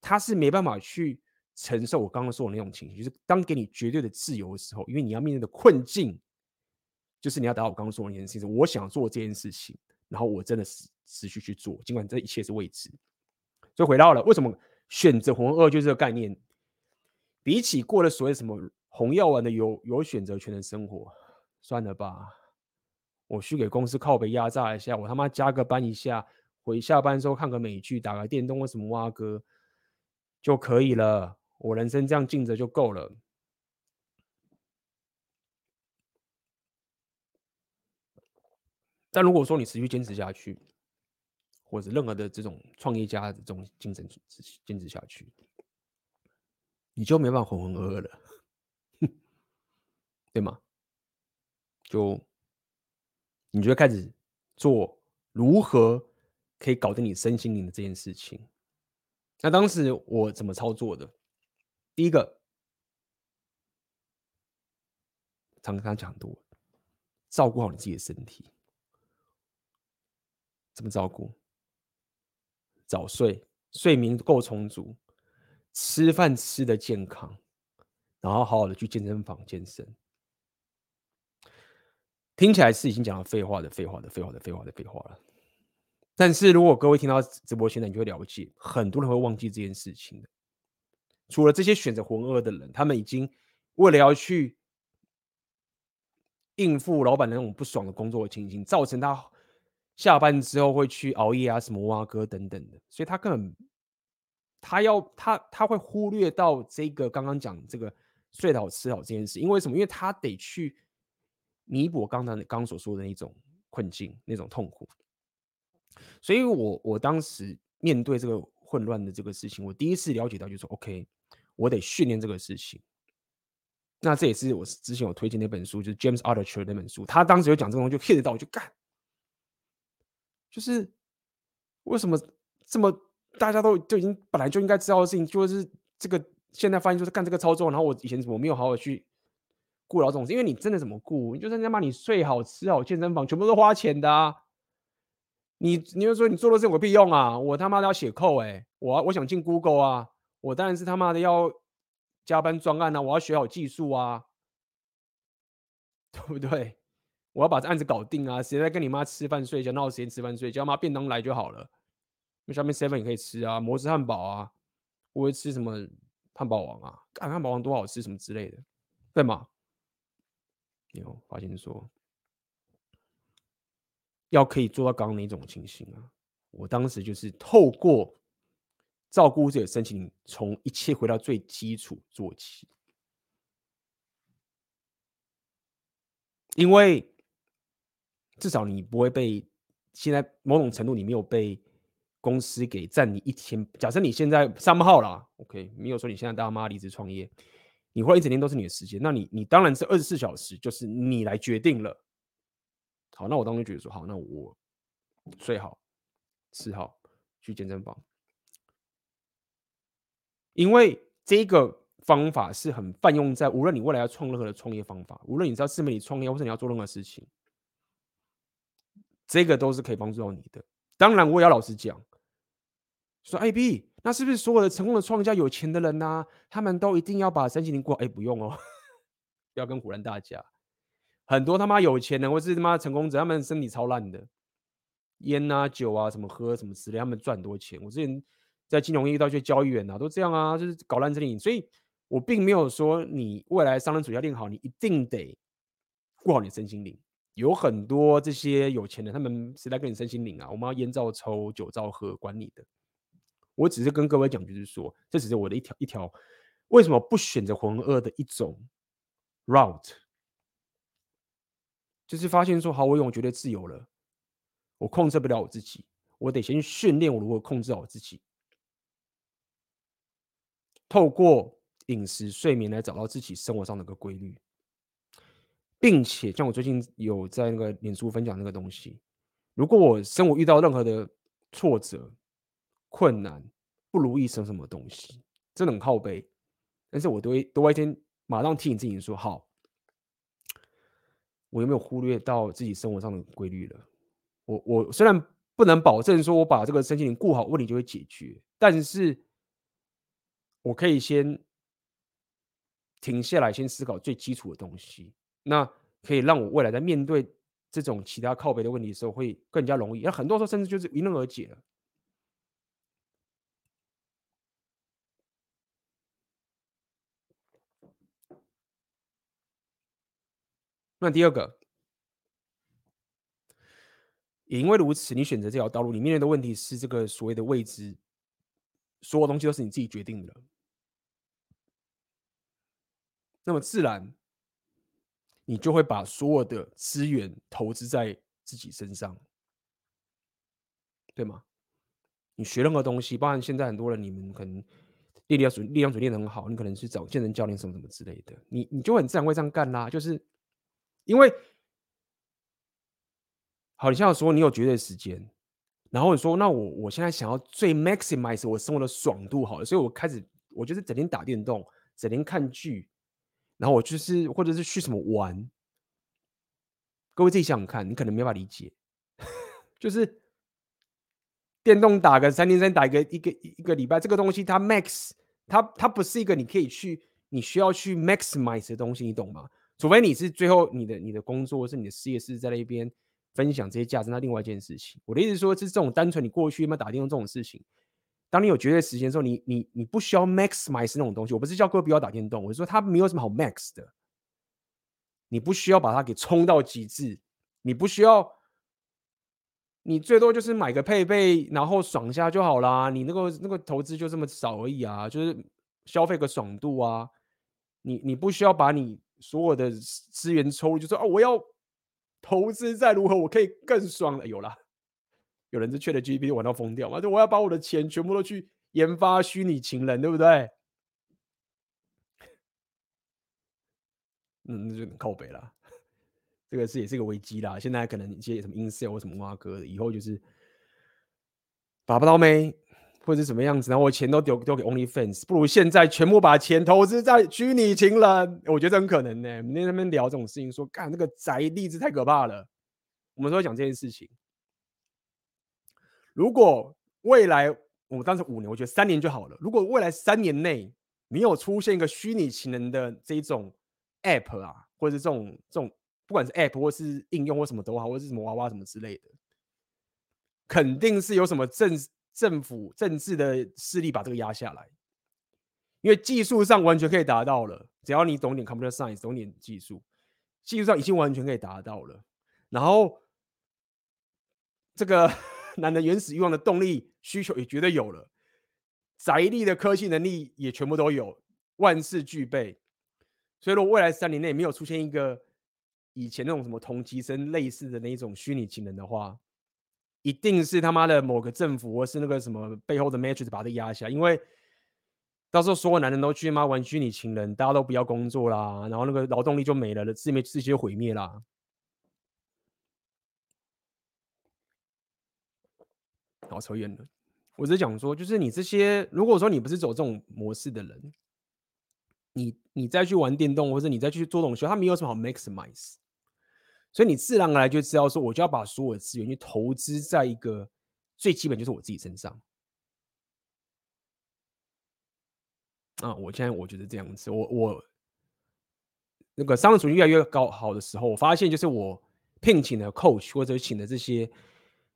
他是没办法去。承受我刚刚说的那种情绪，就是当给你绝对的自由的时候，因为你要面对的困境，就是你要达到我刚刚说的那件事情。我想做这件事情，然后我真的是持续去做，尽管这一切是未知。所以回到了为什么选择红二就是这个概念，比起过了所谓什么红药丸的有有选择权的生活，算了吧，我去给公司靠北压榨一下，我他妈加个班一下，回下班之后看个美剧，打个电动或什么蛙哥就可以了，我人生这样静着就够了。但如果说你持续坚持下去，或者任何的这种创业家的这种精神坚持下去，你就没办法浑浑噩噩了，对吗？就你就开始做如何可以搞定你身心灵的这件事情。那当时我怎么操作的？第一个，常跟他讲多，照顾好你自己的身体。怎么照顾？早睡，睡眠够充足，吃饭吃得健康，然后好好的去健身房健身。听起来是已经讲了废话的废话的废话的废话的废话了。但是如果各位听到直播现在，你就会了解，很多人会忘记这件事情的。除了这些选择浑噩的人，他们已经为了要去应付老板那种不爽的工作情形，造成他。下班之后会去熬夜啊，什么挖哥等等的，所以他根本他要他他会忽略到这个刚刚讲这个睡得好吃好这件事，因为什么？因为他得去弥补刚才刚所说的那种困境、那种痛苦。所以我我当时面对这个混乱的这个事情，我第一次了解到就是说，OK，我得训练这个事情。那这也是我之前有推荐那本书，就是 James Altucher 那本书，他当时有讲这个东西，就 hit 到我就干。就是为什么这么大家都就已经本来就应该知道的事情，就是这个现在发现就是干这个操作，然后我以前怎么没有好好去顾到这种事？因为你真的怎么顾？你就是他妈你睡好吃好健身房全部都花钱的啊！你你就说你做了这有屁用啊？我他妈的要写扣哎！我我想进 Google 啊！我当然是他妈的要加班专案啊！我要学好技术啊，(laughs) 对不对？我要把这案子搞定啊！谁在跟你妈吃饭睡觉？闹时间吃饭睡觉？妈便当来就好了。下面 seven 也可以吃啊，摩斯汉堡啊，我会吃什么汉堡王啊？干汉堡王多好吃什么之类的，对吗？有发现说要可以做到刚刚那种情形啊？我当时就是透过照顾自己的身心，从一切回到最基础做起，因为。至少你不会被现在某种程度你没有被公司给占你一天。假设你现在三号了，OK，没有说你现在大妈离职创业，你会一整天都是你的时间，那你你当然是二十四小时，就是你来决定了。好，那我当时觉得说，好，那我睡好，吃好，去健身房，因为这个方法是很泛用在无论你未来要创任何的创业方法，无论你知道自媒体创业或者你要做任何事情。这个都是可以帮助到你的。当然，我也要老实讲，说 AB，那是不是所有的成功的创业家、有钱的人呐、他们都一定要把身心灵过？哎，不用哦，不 (laughs) 要跟唬烂大家。很多他妈有钱人或是他妈成功者，他们身体超烂的，烟啊、酒啊，什么喝什么之类，他们赚很多钱。我之前在金融业遇到一些交易员啊，都这样啊，就是搞烂身体。所以我并没有说你未来商人主要练好，你一定得过好你的身心灵。有很多这些有钱人，他们是来跟你身心灵啊，我们要烟照抽，酒照喝，管你的。我只是跟各位讲，就是说，这只是我的一条一条，为什么不选择浑噩的一种 route？就是发现说，好，我永远觉得自由了，我控制不了我自己，我得先训练我如何控制好我自己，透过饮食、睡眠来找到自己生活上的一个规律。并且像我最近有在那个脸书分享那个东西，如果我生活遇到任何的挫折、困难、不如意，什么什么东西，真的很靠背，但是我都会都会先马上提醒自己说：好，我有没有忽略到自己生活上的规律了？我我虽然不能保证说我把这个身心灵顾好，问题就会解决，但是我可以先停下来，先思考最基础的东西。那可以让我未来在面对这种其他靠背的问题的时候，会更加容易。那很多时候甚至就是迎刃而解了。那第二个，也因为如此，你选择这条道路，你面临的问题是这个所谓的未知，所有东西都是你自己决定的。那么自然，你就会把所有的资源投资在自己身上，对吗？你学任何东西，包含现在很多人，你们可能力量组力量准练得很好，你可能去找健身教练什么什么之类的，你你就很自然会这样干啦，就是。因为，好，你像说你有绝对时间，然后你说，那我我现在想要最 maximize 我生活的爽度，好了，所以我开始我就是整天打电动，整天看剧，然后我就是或者是去什么玩。各位自己想想看，你可能没法理解，(laughs) 就是电动打个三天三打一个一个一个礼拜，这个东西它 max 它它不是一个你可以去你需要去 maximize 的东西，你懂吗？除非你是最后你的你的工作是你的事业是在那边分享这些价值，那另外一件事情。我的意思说，是这种单纯你过去有没有打电动这种事情，当你有绝对时间的时候，你你你不需要 maximize 那种东西。我不是叫各位不要打电动，我是说它没有什么好 max 的，你不需要把它给冲到极致，你不需要，你最多就是买个配备，然后爽一下就好啦。你那个那个投资就这么少而已啊，就是消费个爽度啊，你你不需要把你。所有的资源抽入，就说啊，我要投资再如何，我可以更爽了。有了，有人是 ChatGPT 玩到疯掉嘛？就我要把我的钱全部都去研发虚拟情人，对不对？嗯，那就很靠北了。这个是也是一个危机啦。现在可能一些什么 Incel 或什么挖哥，以后就是把不到妹。或者什么样子，然后我钱都丢丢给 OnlyFans，不如现在全部把钱投资在虚拟情人，我觉得很可能呢、欸。我们那边聊这种事情，说干那个宅例子太可怕了。我们说讲这件事情，如果未来我们当时五年，我觉得三年就好了。如果未来三年内没有出现一个虚拟情人的这一种 App 啊，或者是这种这种不管是 App 或是应用或什么都好，或是什么娃娃什么之类的，肯定是有什么正。政府政治的势力把这个压下来，因为技术上完全可以达到了，只要你懂点 computer science，懂点技术，技术上已经完全可以达到了。然后这个 (laughs) 男人原始欲望的动力需求也绝对有了，宅力的科技能力也全部都有，万事俱备。所以说，未来三年内没有出现一个以前那种什么同级生类似的那一种虚拟情人的话。一定是他妈的某个政府，或是那个什么背后的 Matrix 把它压下，因为到时候所有男人都去妈玩虚拟情人，大家都不要工作啦，然后那个劳动力就没了，世界世界就毁灭啦。好，扯远了，我只是讲说，就是你这些，如果说你不是走这种模式的人，你你再去玩电动，或者你再去做东西，他没有什么好 maximize。所以你自然而然就知道说，我就要把所有的资源去投资在一个最基本就是我自己身上。啊，我现在我觉得这样子，我我那个商业属性越来越高好的时候，我发现就是我聘请的 coach 或者请的这些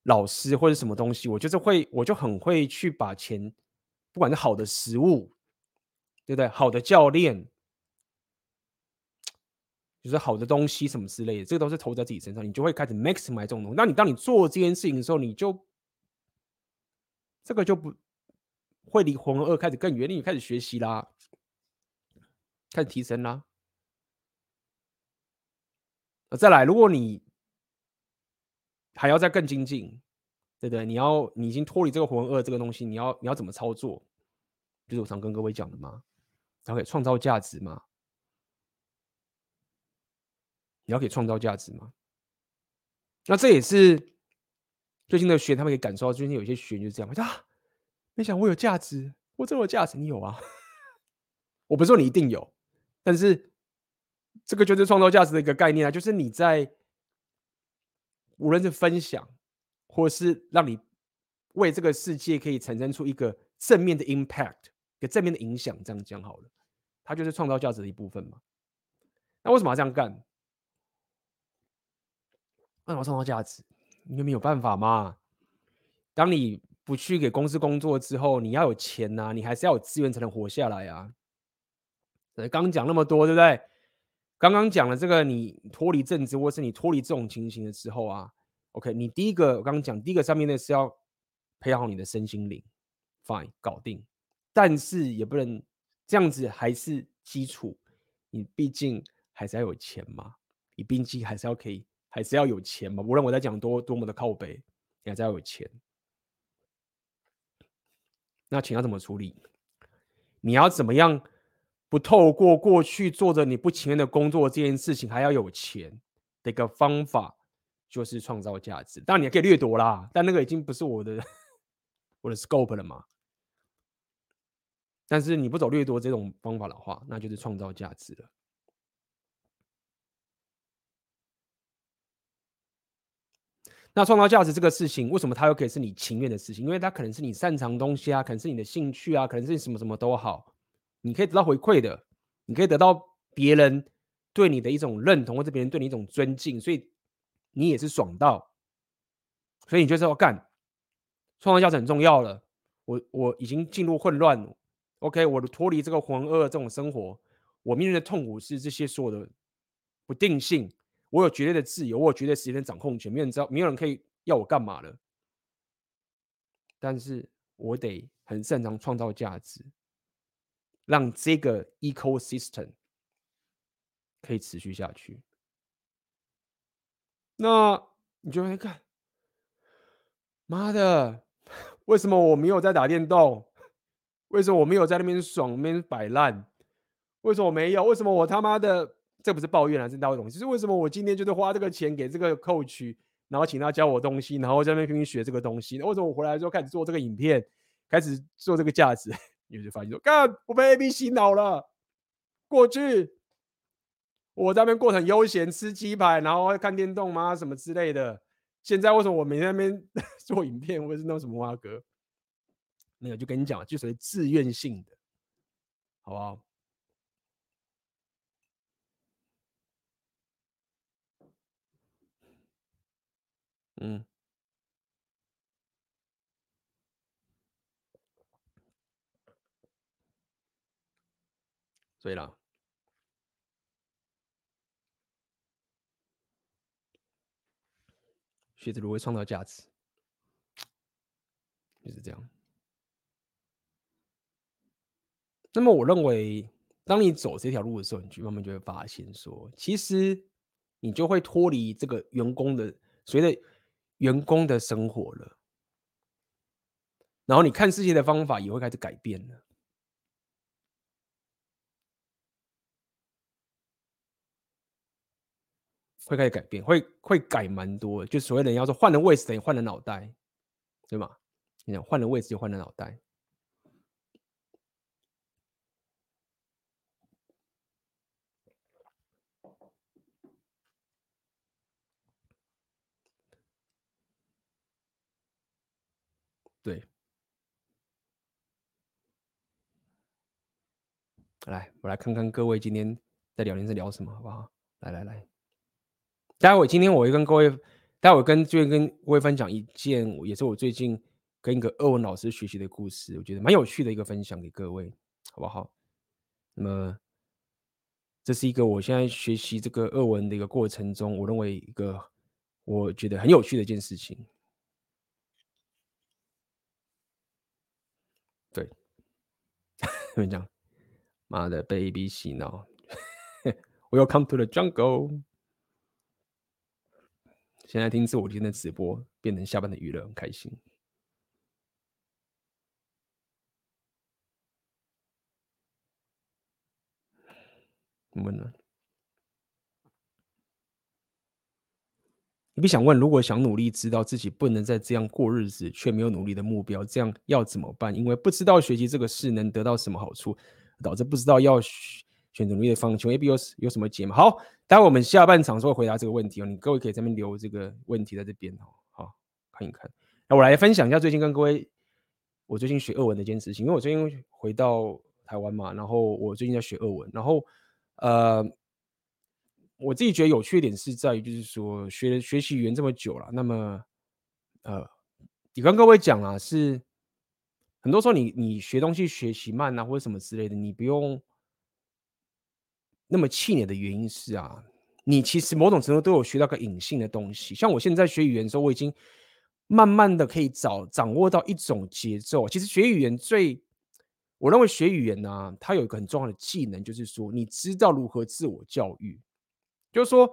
老师或者什么东西，我就是会，我就很会去把钱，不管是好的食物，对不对？好的教练。就是好的东西什么之类的，这个都是投在自己身上，你就会开始 maximize 这种东西。那你当你做这件事情的时候，你就这个就不会离浑噩开始更远，你开始学习啦，开始提升啦。再来，如果你还要再更精进，对不对？你要你已经脱离这个浑噩这个东西，你要你要怎么操作？就是我常跟各位讲的嘛，才可以创造价值嘛。你要可以创造价值吗？那这也是最近的学员，他们可以感受到，最近有些学员就是这样，啊，没想我有价值，我这么有价值，你有啊？(laughs) 我不是说你一定有，但是这个就是创造价值的一个概念啊，就是你在无论是分享，或是让你为这个世界可以产生出一个正面的 impact，一个正面的影响，这样讲好了，它就是创造价值的一部分嘛。那为什么要这样干？那我创造价值，你有没有办法吗？当你不去给公司工作之后，你要有钱呐、你还是要有资源才能活下来啊。刚讲那么多，对不对？刚刚讲了这个，你脱离政治，或是你脱离这种情形的时候啊，OK，你第一个我刚刚讲，第一个上面的是要培养好你的身心灵，Fine，搞定。但是也不能这样子，还是基础，你毕竟还是要有钱嘛，你毕竟还是要可以，还是要有钱嘛。无论我在讲多多么的靠北，你还是要有钱。那钱要怎么处理？你要怎么样？不透过过去做着你不情愿的工作这件事情，还要有钱的一个方法，就是创造价值。当然你也可以掠夺啦，但那个已经不是我的我的 scope 了嘛。但是你不走掠夺这种方法的话，那就是创造价值了。那创造价值这个事情，为什么它又可以是你情愿的事情？因为它可能是你擅长的东西啊，可能是你的兴趣啊，可能是你什么什么都好。你可以得到回馈的，你可以得到别人对你的一种认同，或者别人对你一种尊敬，所以你也是爽到，所以你就是要干，创造价值很重要了。我我已经进入混乱，OK，我脱离这个浑噩这种生活，我面对的痛苦是这些所有的不定性。我有绝对的自由，我有绝对时间掌控权，没有人知道，没有人可以要我干嘛了。但是我得很擅长创造价值。让这个 ecosystem 可以持续下去。那你就会看，妈的，为什么我没有在打电动？为什么我没有在那边爽，那边摆烂？为什么我没有？为什么我他妈的，这不是抱怨啊，是道理。就是为什么我今天就是花这个钱给这个 coach，然后请他教我东西，然后在那边拼命学这个东西？为什么我回来之后开始做这个影片，开始做这个价值？(laughs) 你就发现说，干，我被 AB 洗脑了。过去我在那边过很悠闲，吃鸡排，然后看电动吗？什么之类的。现在为什么我每天在那边 (laughs) 做影片，或者是弄什么蛙哥？那个就跟你讲，就属于自愿性的，好不好？嗯。对了，学着如何创造价值，就是这样。那么，我认为，当你走这条路的时候，你就慢慢就会发现，说，其实你就会脱离这个员工的随着员工的生活了，然后你看世界的方法也会开始改变了。会开始改变，会会改蛮多的，就所谓的人要说换了位置等于换了脑袋，对吗？你讲换了位置就换了脑袋，对。来，我来看看各位今天在聊天在聊什么，好不好？来来来。待会今天我会跟各位，待会跟就会跟各位分享一件，也是我最近跟一个俄文老师学习的故事，我觉得蛮有趣的一个分享给各位，好不好？那么这是一个我现在学习这个俄文的一个过程中，我认为一个我觉得很有趣的一件事情。对，(laughs) 跟你讲，妈的被 AB 洗脑，Welcome to the jungle。现在听自我今天的直播，变成下班的娱乐，很开心。怎么呢？你不想问，如果想努力，知道自己不能再这样过日子，却没有努力的目标，这样要怎么办？因为不知道学习这个事能得到什么好处，导致不知道要选择努力的方向。A B 有有什么解吗？好。待会我们下半场时候回答这个问题哦，你各位可以在这边留这个问题在这边哦，好，看一看。那我来分享一下最近跟各位，我最近学俄文的一件事情，因为我最近回到台湾嘛，然后我最近在学俄文，然后呃，我自己觉得有趣一点是在于，就是说学学习语言这么久了，那么呃，你跟各位讲啊，是很多时候你你学东西学习慢啊，或者什么之类的，你不用那么气馁的原因是啊，你其实某种程度都有学到个隐性的东西。像我现在学语言的时候，我已经慢慢的可以找掌握到一种节奏。其实学语言最我认为学语言呢、啊，它有一个很重要的技能，就是说你知道如何自我教育。就是说，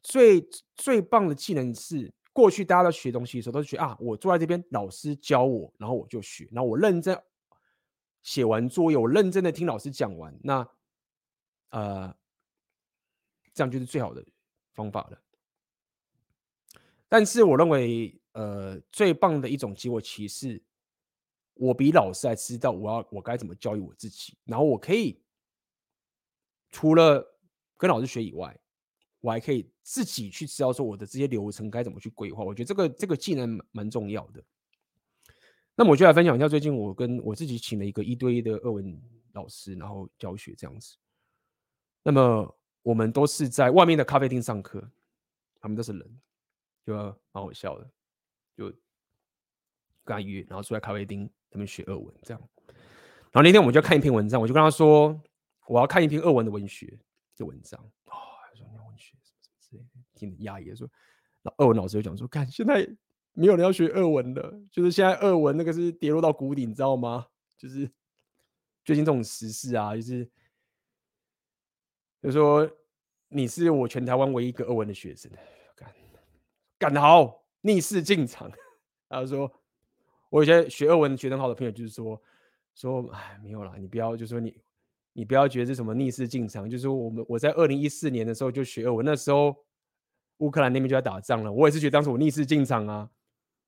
最最棒的技能是过去大家在学东西的时候，都是学啊，我坐在这边，老师教我，然后我就学，然后我认真写完作业，我认真的听老师讲完，那呃，这样就是最好的方法了。但是我认为，呃，最棒的一种结果，其实。我比老师还知道我要我该怎么教育我自己，然后我可以除了跟老师学以外，我还可以自己去知道说我的这些流程该怎么去规划。我觉得这个这个技能蛮重要的。那么我就来分享一下最近我跟我自己请了一个一对一的俄文老师，然后教学这样子。那么我们都是在外面的咖啡厅上课，他们都是人，就蛮好笑的，就跟他约，然后坐在咖啡厅。他们学俄文这样，然后那天我们就看一篇文章，我就跟他说，我要看一篇俄文的文学的文章。哦，他说念文学什么什么之类的，挺压抑的。说，那二文老师就讲说，看现在没有人要学二文的，就是现在二文那个是跌落到谷底，你知道吗？就是最近这种时事啊，就是就说你是我全台湾唯一一个二文的学生，干干得好，逆势进场。(laughs) 他说。我有些学二文学得好的朋友，就是说，说，哎，没有啦，你不要，就是说你，你不要觉得是什么逆势进场，就是说我们我在二零一四年的时候就学二文，那时候乌克兰那边就在打仗了，我也是觉得当时我逆势进场啊，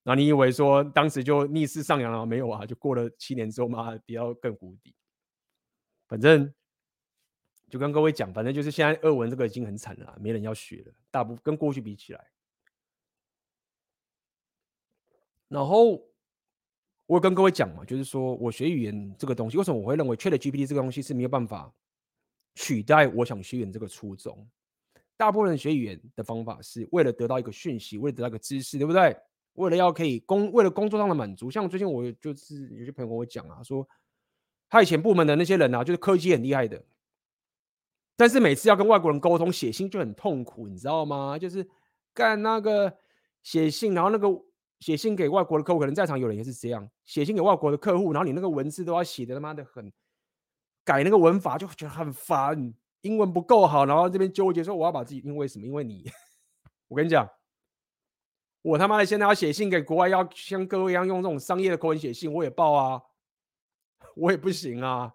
然后你以为说当时就逆势上扬了？没有啊，就过了七年之后嘛，比较更谷底。反正就跟各位讲，反正就是现在俄文这个已经很惨了，没人要学了，大部跟过去比起来，然后。我跟各位讲嘛，就是说我学语言这个东西，为什么我会认为 ChatGPT 这个东西是没有办法取代我想学语言这个初衷？大部分人学语言的方法是为了得到一个讯息，为了得到一个知识，对不对？为了要可以工，为了工作上的满足。像最近我就是有些朋友跟我讲啊，说他以前部门的那些人啊，就是科技很厉害的，但是每次要跟外国人沟通写信就很痛苦，你知道吗？就是干那个写信，然后那个。写信给外国的客户，可能在场有人也是这样。写信给外国的客户，然后你那个文字都要写的他妈的很，改那个文法就觉得很烦，英文不够好，然后这边纠结说我要把自己，因为什么？因为你，(laughs) 我跟你讲，我他妈的现在要写信给国外，要像各位一样用这种商业的口吻写信，我也报啊，(laughs) 我也不行啊。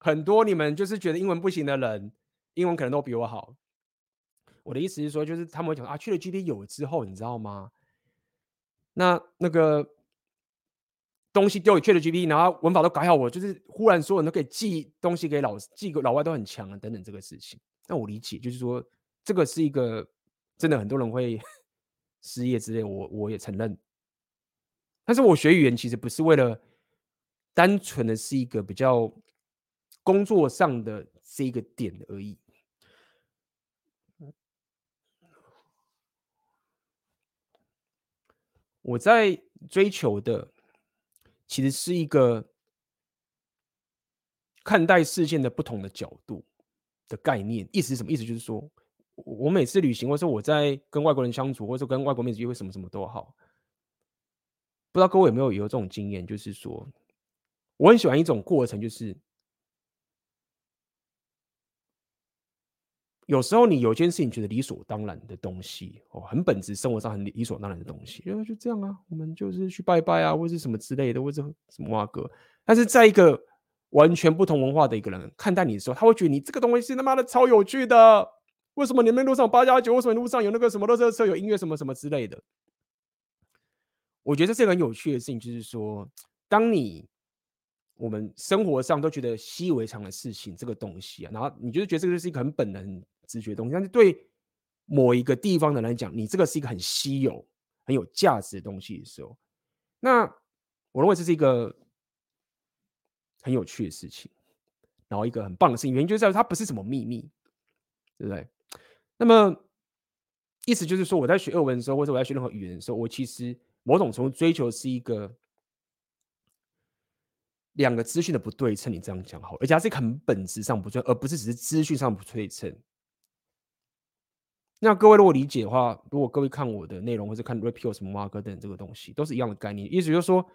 很多你们就是觉得英文不行的人，英文可能都比我好。我的意思是说，就是他们会讲啊，去了 GPT 有之后，你知道吗？那那个东西丢给 ChatGPT，然后文法都改好，我就是忽然所有人都可以寄东西给老，寄给老外都很强啊，等等这个事情。那我理解，就是说这个是一个真的很多人会 (laughs) 失业之类，我我也承认。但是我学语言其实不是为了单纯的是一个比较工作上的这一个点而已。我在追求的，其实是一个看待事件的不同的角度的概念。意思是什么？意思就是说，我每次旅行，或者说我在跟外国人相处，或者说跟外国妹子约会，什么什么都好。不知道各位有没有有这种经验？就是说，我很喜欢一种过程，就是。有时候你有件事情觉得理所当然的东西哦，很本质生活上很理所当然的东西，因为就这样啊，我们就是去拜拜啊，或者是什么之类的，或者什么哇哥。但是在一个完全不同文化的一个人看待你的时候，他会觉得你这个东西是他妈的超有趣的。为什么你们路上八加九？为什么路上有那个什么垃圾车？有音乐什么什么之类的？我觉得这是一个很有趣的事情，就是说，当你。我们生活上都觉得习以为常的事情，这个东西啊，然后你就是觉得这个是一个很本能、直觉的东西，但是对某一个地方的人来讲，你这个是一个很稀有、很有价值的东西的时候，那我认为这是一个很有趣的事情，然后一个很棒的事情。原因就在于它不是什么秘密，对不对？那么意思就是说，我在学俄文的时候，或者我在学任何语言的时候，我其实某种程度追求是一个两个资讯的不对称。你这样讲好，而且它是很本质上不对，而不是只是资讯上不对称。那各位如果理解的话，如果各位看我的内容，或者看 Repeal 什么挖哥等这个东西，都是一样的概念。意思就是说，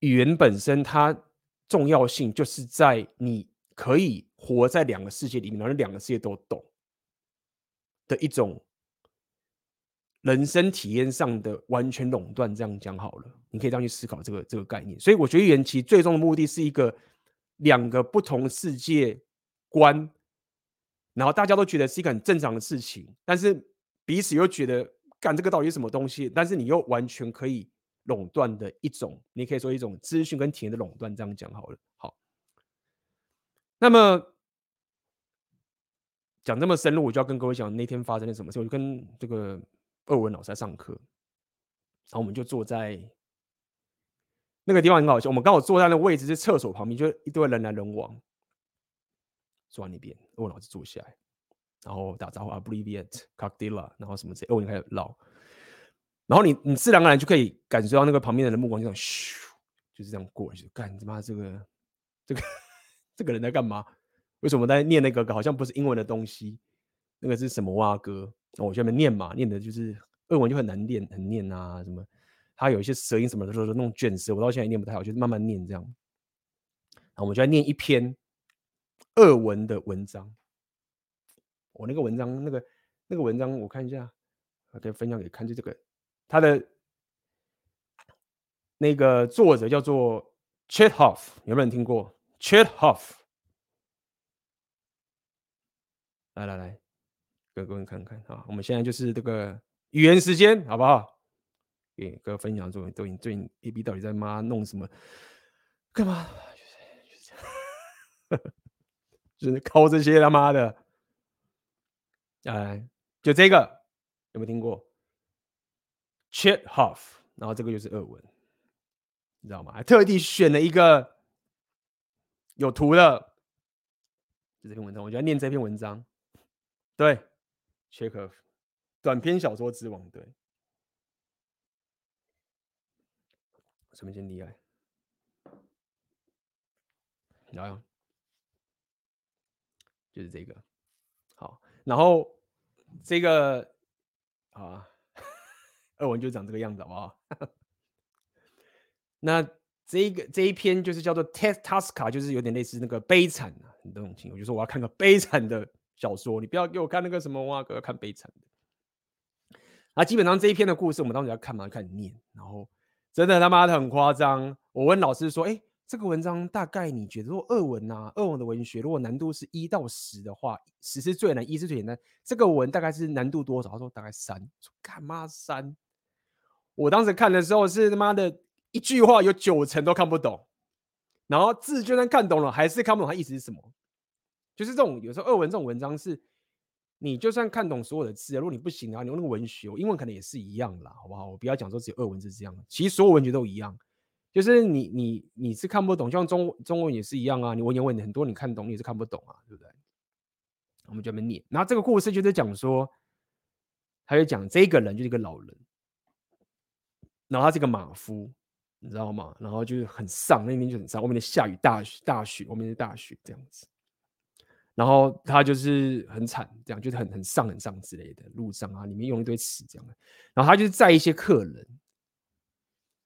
语言本身它重要性就是在你可以活在两个世界里面，然后两个世界都懂的一种人生体验上的完全垄断。这样讲好了，你可以这样去思考这个这个概念。所以我觉得语言其实最终的目的是一个两个不同世界观。然后大家都觉得是一个很正常的事情，但是彼此又觉得干这个到底是什么东西？但是你又完全可以垄断的一种，你可以说一种资讯跟体验的垄断。这样讲好了，好。那么讲这么深入，我就要跟各位讲那天发生了什么事。我就跟这个二文老师在上课，然后我们就坐在那个地方很好笑，我们刚好坐在那个位置是厕所旁边，就一堆人来人往。坐在那边，我然后坐下来，然后打招呼 abbreviate c o c k t a i l 然后什么之类，我就开始唠。然后你你自然而然就可以感受到那个旁边人的目光就这样咻，就是这样过去，干他妈这个这个这个人在干嘛？为什么在念那个好像不是英文的东西？那个是什么蛙歌？我下面念嘛，念的就是日文就很难念，很念啊什么。他有一些舌音什么的，说那种卷舌，我到现在也念不太好，就是慢慢念这样。然后我们就在念一篇，俄文的文章，我那个文章，那个那个文章，我看一下，我可以分享给看，就这个，他的那个作者叫做 Chethoff，有没有人听过 Chethoff？来来来，给各位看看啊，我们现在就是这个语言时间，好不好？给各位分享作品，都最近 AB 到底在妈弄什么？干嘛？就是就是这样。就是靠这些他妈的，哎，就这个有没有听过？Chethoff，然后这个就是俄文，你知道吗？还特地选了一个有图的，就这篇文章，我就要念这篇文章。对，Chethoff，短篇小说之王，对，什么先厉害？来啊！就是这个，好，然后这个啊，二文就长这个样子，好不好？(laughs) 那这个这一篇就是叫做《Tosca》，就是有点类似那个悲惨啊，你懂情？我就说我要看个悲惨的小说，你不要给我看那个什么哇，哥看悲惨的。啊，基本上这一篇的故事，我们当时要看嘛，看念，然后真的他妈的很夸张。我问老师说，哎。这个文章大概你觉得，如果俄文啊，俄文的文学，如果难度是一到十的话，十是最难，一是最简单。这个文大概是难度多少？他说大概三。说干嘛三？我当时看的时候是他妈的一句话有九成都看不懂，然后字就算看懂了，还是看不懂它意思是什么。就是这种有时候俄文这种文章是，你就算看懂所有的字，如果你不行的话，你用那个文学，英文可能也是一样啦，好不好？我不要讲说只有俄文是这样，其实所有文学都一样。就是你你你是看不懂，像中中文也是一样啊。你文言文很多你看懂，你是看不懂啊，对不对？我们就这么念。然后这个故事就是讲说，他就讲这个人就是一个老人，然后他是个马夫，你知道吗？然后就是很丧，那天就很丧，外面的下雨大雪大雪，外面的大雪这样子。然后他就是很惨，这样就是很很丧很丧之类的，路上啊里面用一堆词这样的。然后他就是载一些客人。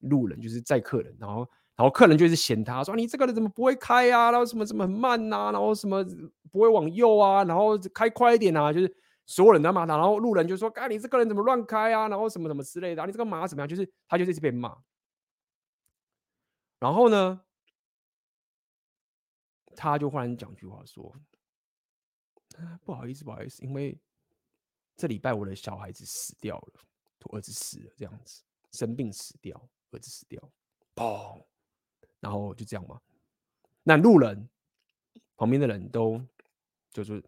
路人就是载客人，然后然后客人就是嫌他说，你这个人怎么不会开啊？然后什么什么很慢呐、啊？然后什么不会往右啊？然后开快一点啊！就是所有人都骂他，然后路人就说：“哎，你这个人怎么乱开啊？”然后什么什么之类的，你这个马怎么样？就是他就是一直被骂。然后呢，他就忽然讲句话说：“不好意思，不好意思，因为这礼拜我的小孩子死掉了，我儿子死了，这样子生病死掉。”儿子死掉，砰，然后就这样嘛。那路人旁边的人都就是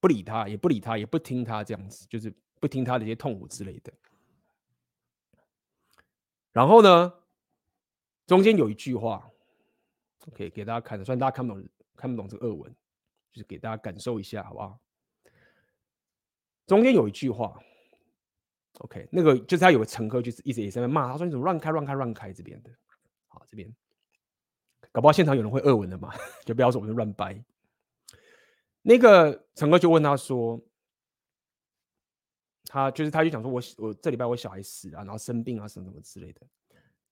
不理他，也不理他，也不听他这样子，就是不听他的一些痛苦之类的。然后呢，中间有一句话，可以给大家看的，虽然大家看不懂，看不懂这个俄文，就是给大家感受一下，好不好？中间有一句话，OK，那个就是他有个乘客就是一直也在那骂，他说你怎么乱开乱开乱开这边的，好这边，搞不好现场有人会恶文的嘛，(laughs) 就不要说我们乱掰。那个乘客就问他说，他就是他就讲说我我这礼拜我小孩死了，然后生病啊什么什么之类的，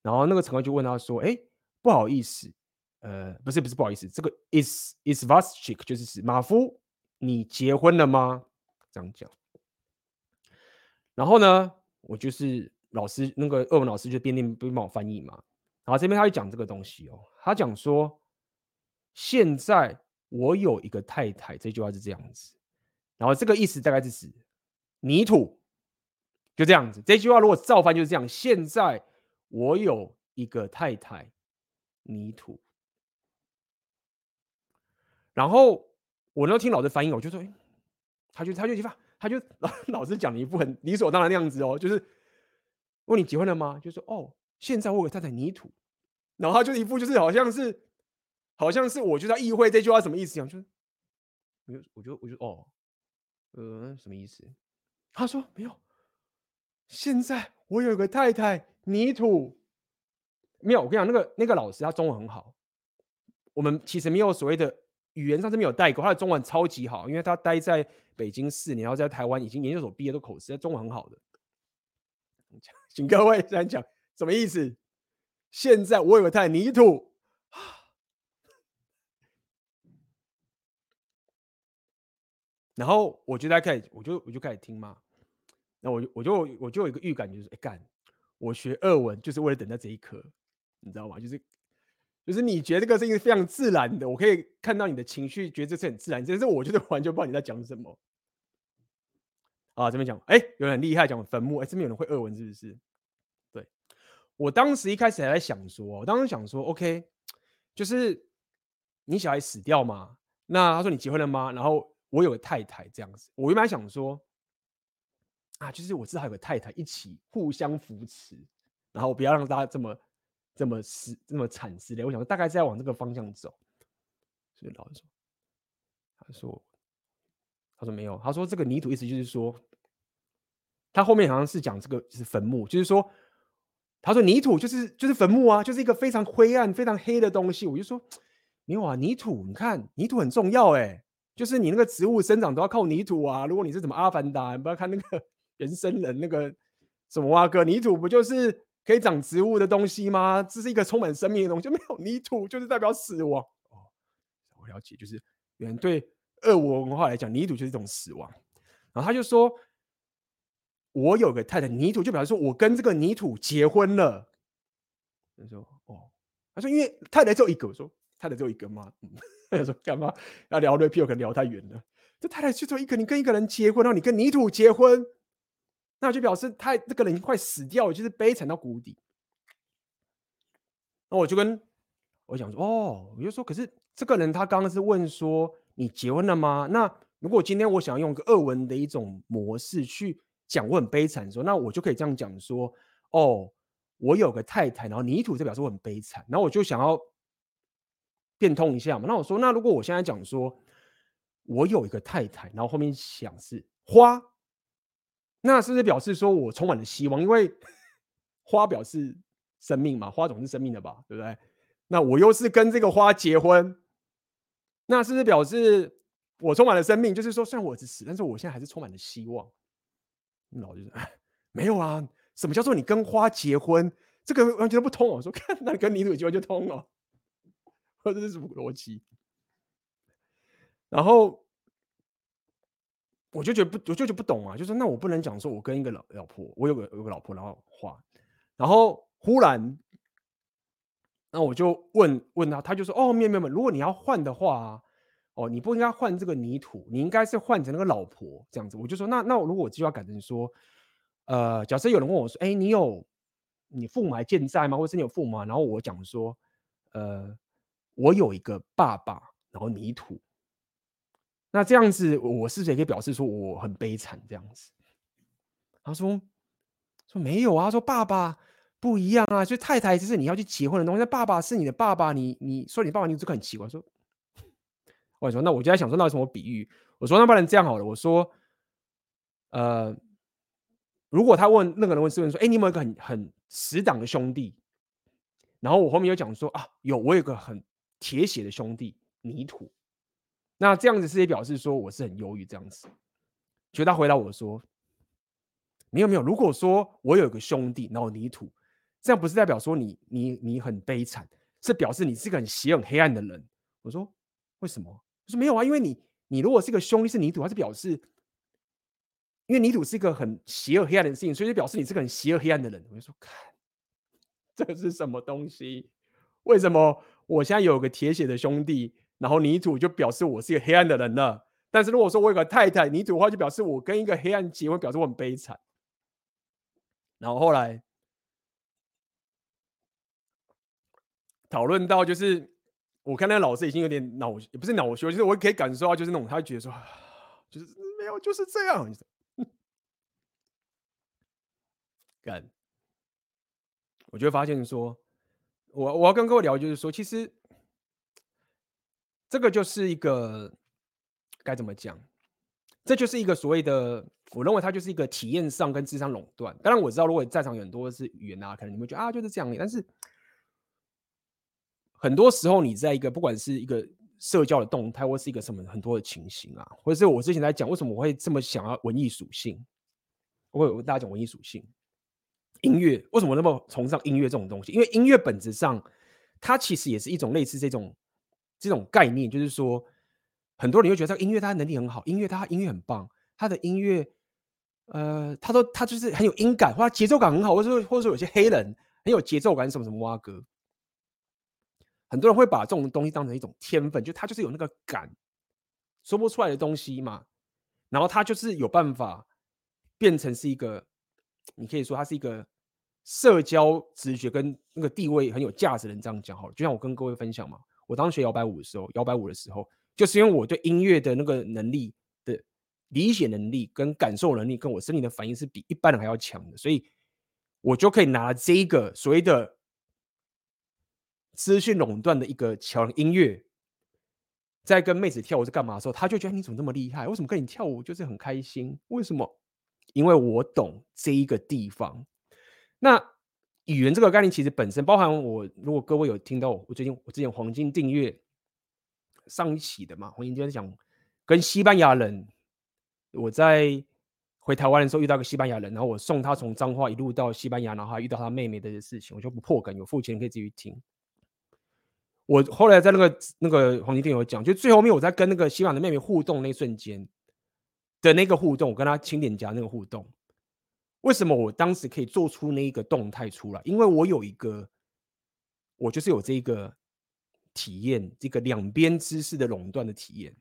然后那个乘客就问他说，哎，不好意思，呃，不是不是不好意思，这个 is is Vaschik 就是是马夫，你结婚了吗？这样讲。然后呢，我就是老师，那个俄文老师就边念边帮我翻译嘛。然后这边他就讲这个东西哦，他讲说，现在我有一个太太，这句话是这样子。然后这个意思大概是指泥土，就这样子。这句话如果照翻就是这样：现在我有一个太太，泥土。然后我呢听老师翻译，我就说，他就他就一发。他就老 (laughs) 老师讲了一副很理所当然的样子哦，就是问你结婚了吗？就说哦，现在我有个太太泥土，然后他就一副就是好像是好像是我就在意会这句话什么意思一样，就是我就我就我就哦，呃，什么意思？他说没有，现在我有个太太泥土，没有。我跟你讲，那个那个老师他中文很好，我们其实没有所谓的语言上是没有代沟，他的中文超级好，因为他待在。北京四年，然后在台湾已经研究所毕业，都口吃，中文很好的。请各位来讲什么意思？现在我有个太泥土，(sighs) 然后我就在开始，我就我就开始听嘛。那我就我就我就有一个预感，就是哎干，我学俄文就是为了等待这一刻，你知道吗？就是就是你觉得这个事情是非常自然的，我可以看到你的情绪，觉得这是很自然，但是我就是完全不知道你在讲什么。啊，这边讲，哎，有人很厉害，讲坟墓，哎，这边有人会俄文是不是？对，我当时一开始还在想说，我当时想说，OK，就是你小孩死掉嘛，那他说你结婚了吗？然后我有个太太这样子，我原本想说，啊，就是我至少有个太太一起互相扶持，然后不要让大家这么这么死这么惨之类，我想说大概是在往这个方向走，所以老实说，他说。他说没有，他说这个泥土意思就是说，他后面好像是讲这个是坟墓，就是说，他说泥土就是就是坟墓啊，就是一个非常灰暗、非常黑的东西。我就说没有啊，泥土，你看泥土很重要哎，就是你那个植物生长都要靠泥土啊。如果你是什么阿凡达，你不要看那个 (laughs) 原生人那个什么蛙哥，泥土不就是可以长植物的东西吗？这是一个充满生命的东西，没有泥土就是代表死亡。哦，我了解，就是原对。俄文文化来讲，泥土就是一种死亡。然后他就说：“我有个太太，泥土就表示说我跟这个泥土结婚了。”他说：“哦。”他说：“因为太太只有一个。”我说：“太太只有一个吗？”嗯、(laughs) 他说：“干嘛要聊的屁？我可能聊太远了。这太太就只有一个，你跟一个人结婚，然后你跟泥土结婚，那就表示他这个人快死掉了，就是悲惨到谷底。”那我就跟我讲说：“哦，我就说，可是这个人他刚刚是问说。”你结婚了吗？那如果今天我想要用个二文的一种模式去讲我很悲惨的时候，那我就可以这样讲说：哦，我有个太太，然后泥土就表示我很悲惨，然后我就想要变通一下嘛。那我说，那如果我现在讲说我有一个太太，然后后面想是花，那是不是表示说我充满了希望？因为 (laughs) 花表示生命嘛，花总是生命的吧，对不对？那我又是跟这个花结婚。那是不是表示我充满了生命？就是说，虽然我是死，但是我现在还是充满了希望。老师说：“哎，没有啊，什么叫做你跟花结婚？这个完全不通。”我说：“看，那你跟泥土结婚就通了。”或者是什么逻辑？然后我就觉得不，我就觉得不懂啊。就是那我不能讲说，我跟一个老老婆，我有个有个老婆，然后花，然后忽然。那我就问问他，他就说：“哦，没有没有，如果你要换的话，哦，你不应该换这个泥土，你应该是换成那个老婆这样子。”我就说：“那那如果我就要改成说，呃，假设有人问我说，哎，你有你父母还健在吗？或者是你有父母吗？然后我讲说，呃，我有一个爸爸，然后泥土。那这样子，我是不是也可以表示说我很悲惨这样子？”他说：“说没有啊，说爸爸。”不一样啊，所以太太就是你要去结婚的东西。那爸爸是你的爸爸，你你说你爸爸，你这个很奇怪。说，我说那我就在想说那有什么比喻？我说那不然这样好了，我说，呃，如果他问那个人问诗人说，哎，你有没有一个很很死党的兄弟？然后我后面又讲说啊，有，我有个很铁血的兄弟泥土。那这样子是也表示说我是很忧郁这样子。结果他回答我说，没有没有，如果说我有个兄弟，然后泥土，这样不是代表说你你你很悲惨，是表示你是个很邪恶黑暗的人。我说为什么？我说没有啊，因为你你如果是个兄弟是泥土，它是表示，因为泥土是一个很邪恶黑暗的事情，所以就表示你是个很邪恶黑暗的人。我就说看，(laughs) 这是什么东西？为什么我现在有个铁血的兄弟，然后泥土就表示我是一个黑暗的人呢？但是如果说我有个太太泥土的话，就表示我跟一个黑暗结婚，表示我很悲惨。然后后来。讨论到就是，我看那个老师已经有点恼，也不是恼羞，就是我可以感受到，就是那种他觉得说，就是没有，就是这样。(laughs) 干，我就会发现说，我我要跟各位聊，就是说，其实这个就是一个该怎么讲？这就是一个所谓的，我认为它就是一个体验上跟智商垄断。当然我知道，如果在场有很多是语言啊，可能你们觉得啊就是这样，但是。很多时候，你在一个不管是一个社交的动态，或是一个什么很多的情形啊，或者是我之前在讲，为什么我会这么想要文艺属性？我会跟大家讲文艺属性，音乐为什么那么崇尚音乐这种东西？因为音乐本质上，它其实也是一种类似这种这种概念，就是说，很多人会觉得这个音乐他能力很好，音乐他音乐很棒，他的音乐，呃，他说他就是很有音感，或者节奏感很好，或者说或者说有些黑人很有节奏感，什么什么哇歌。很多人会把这种东西当成一种天分，就他就是有那个感，说不出来的东西嘛。然后他就是有办法变成是一个，你可以说他是一个社交直觉跟那个地位很有价值的人。这样讲好了，就像我跟各位分享嘛，我当时学摇摆舞的时候，摇摆舞的时候，就是因为我对音乐的那个能力的理解能力跟感受能力，跟我身体的反应是比一般人还要强的，所以我就可以拿这一个所谓的。资讯垄断的一个桥音乐，在跟妹子跳舞是干嘛的时候，他就觉得你怎么那么厉害？为什么跟你跳舞就是很开心？为什么？因为我懂这一个地方。那语言这个概念其实本身包含我，如果各位有听到我最近我之前黄金订阅上一期的嘛，黄金就是讲跟西班牙人，我在回台湾的时候遇到个西班牙人，然后我送他从彰化一路到西班牙，然后还遇到他妹妹的事情，我就不破梗，有付钱可以继续听。我后来在那个那个黄金店有讲，就最后面我在跟那个西班牙的妹妹互动那瞬间的那个互动，我跟她亲脸颊那个互动，为什么我当时可以做出那一个动态出来？因为我有一个，我就是有这一个体验，这个两边知识的垄断的体验，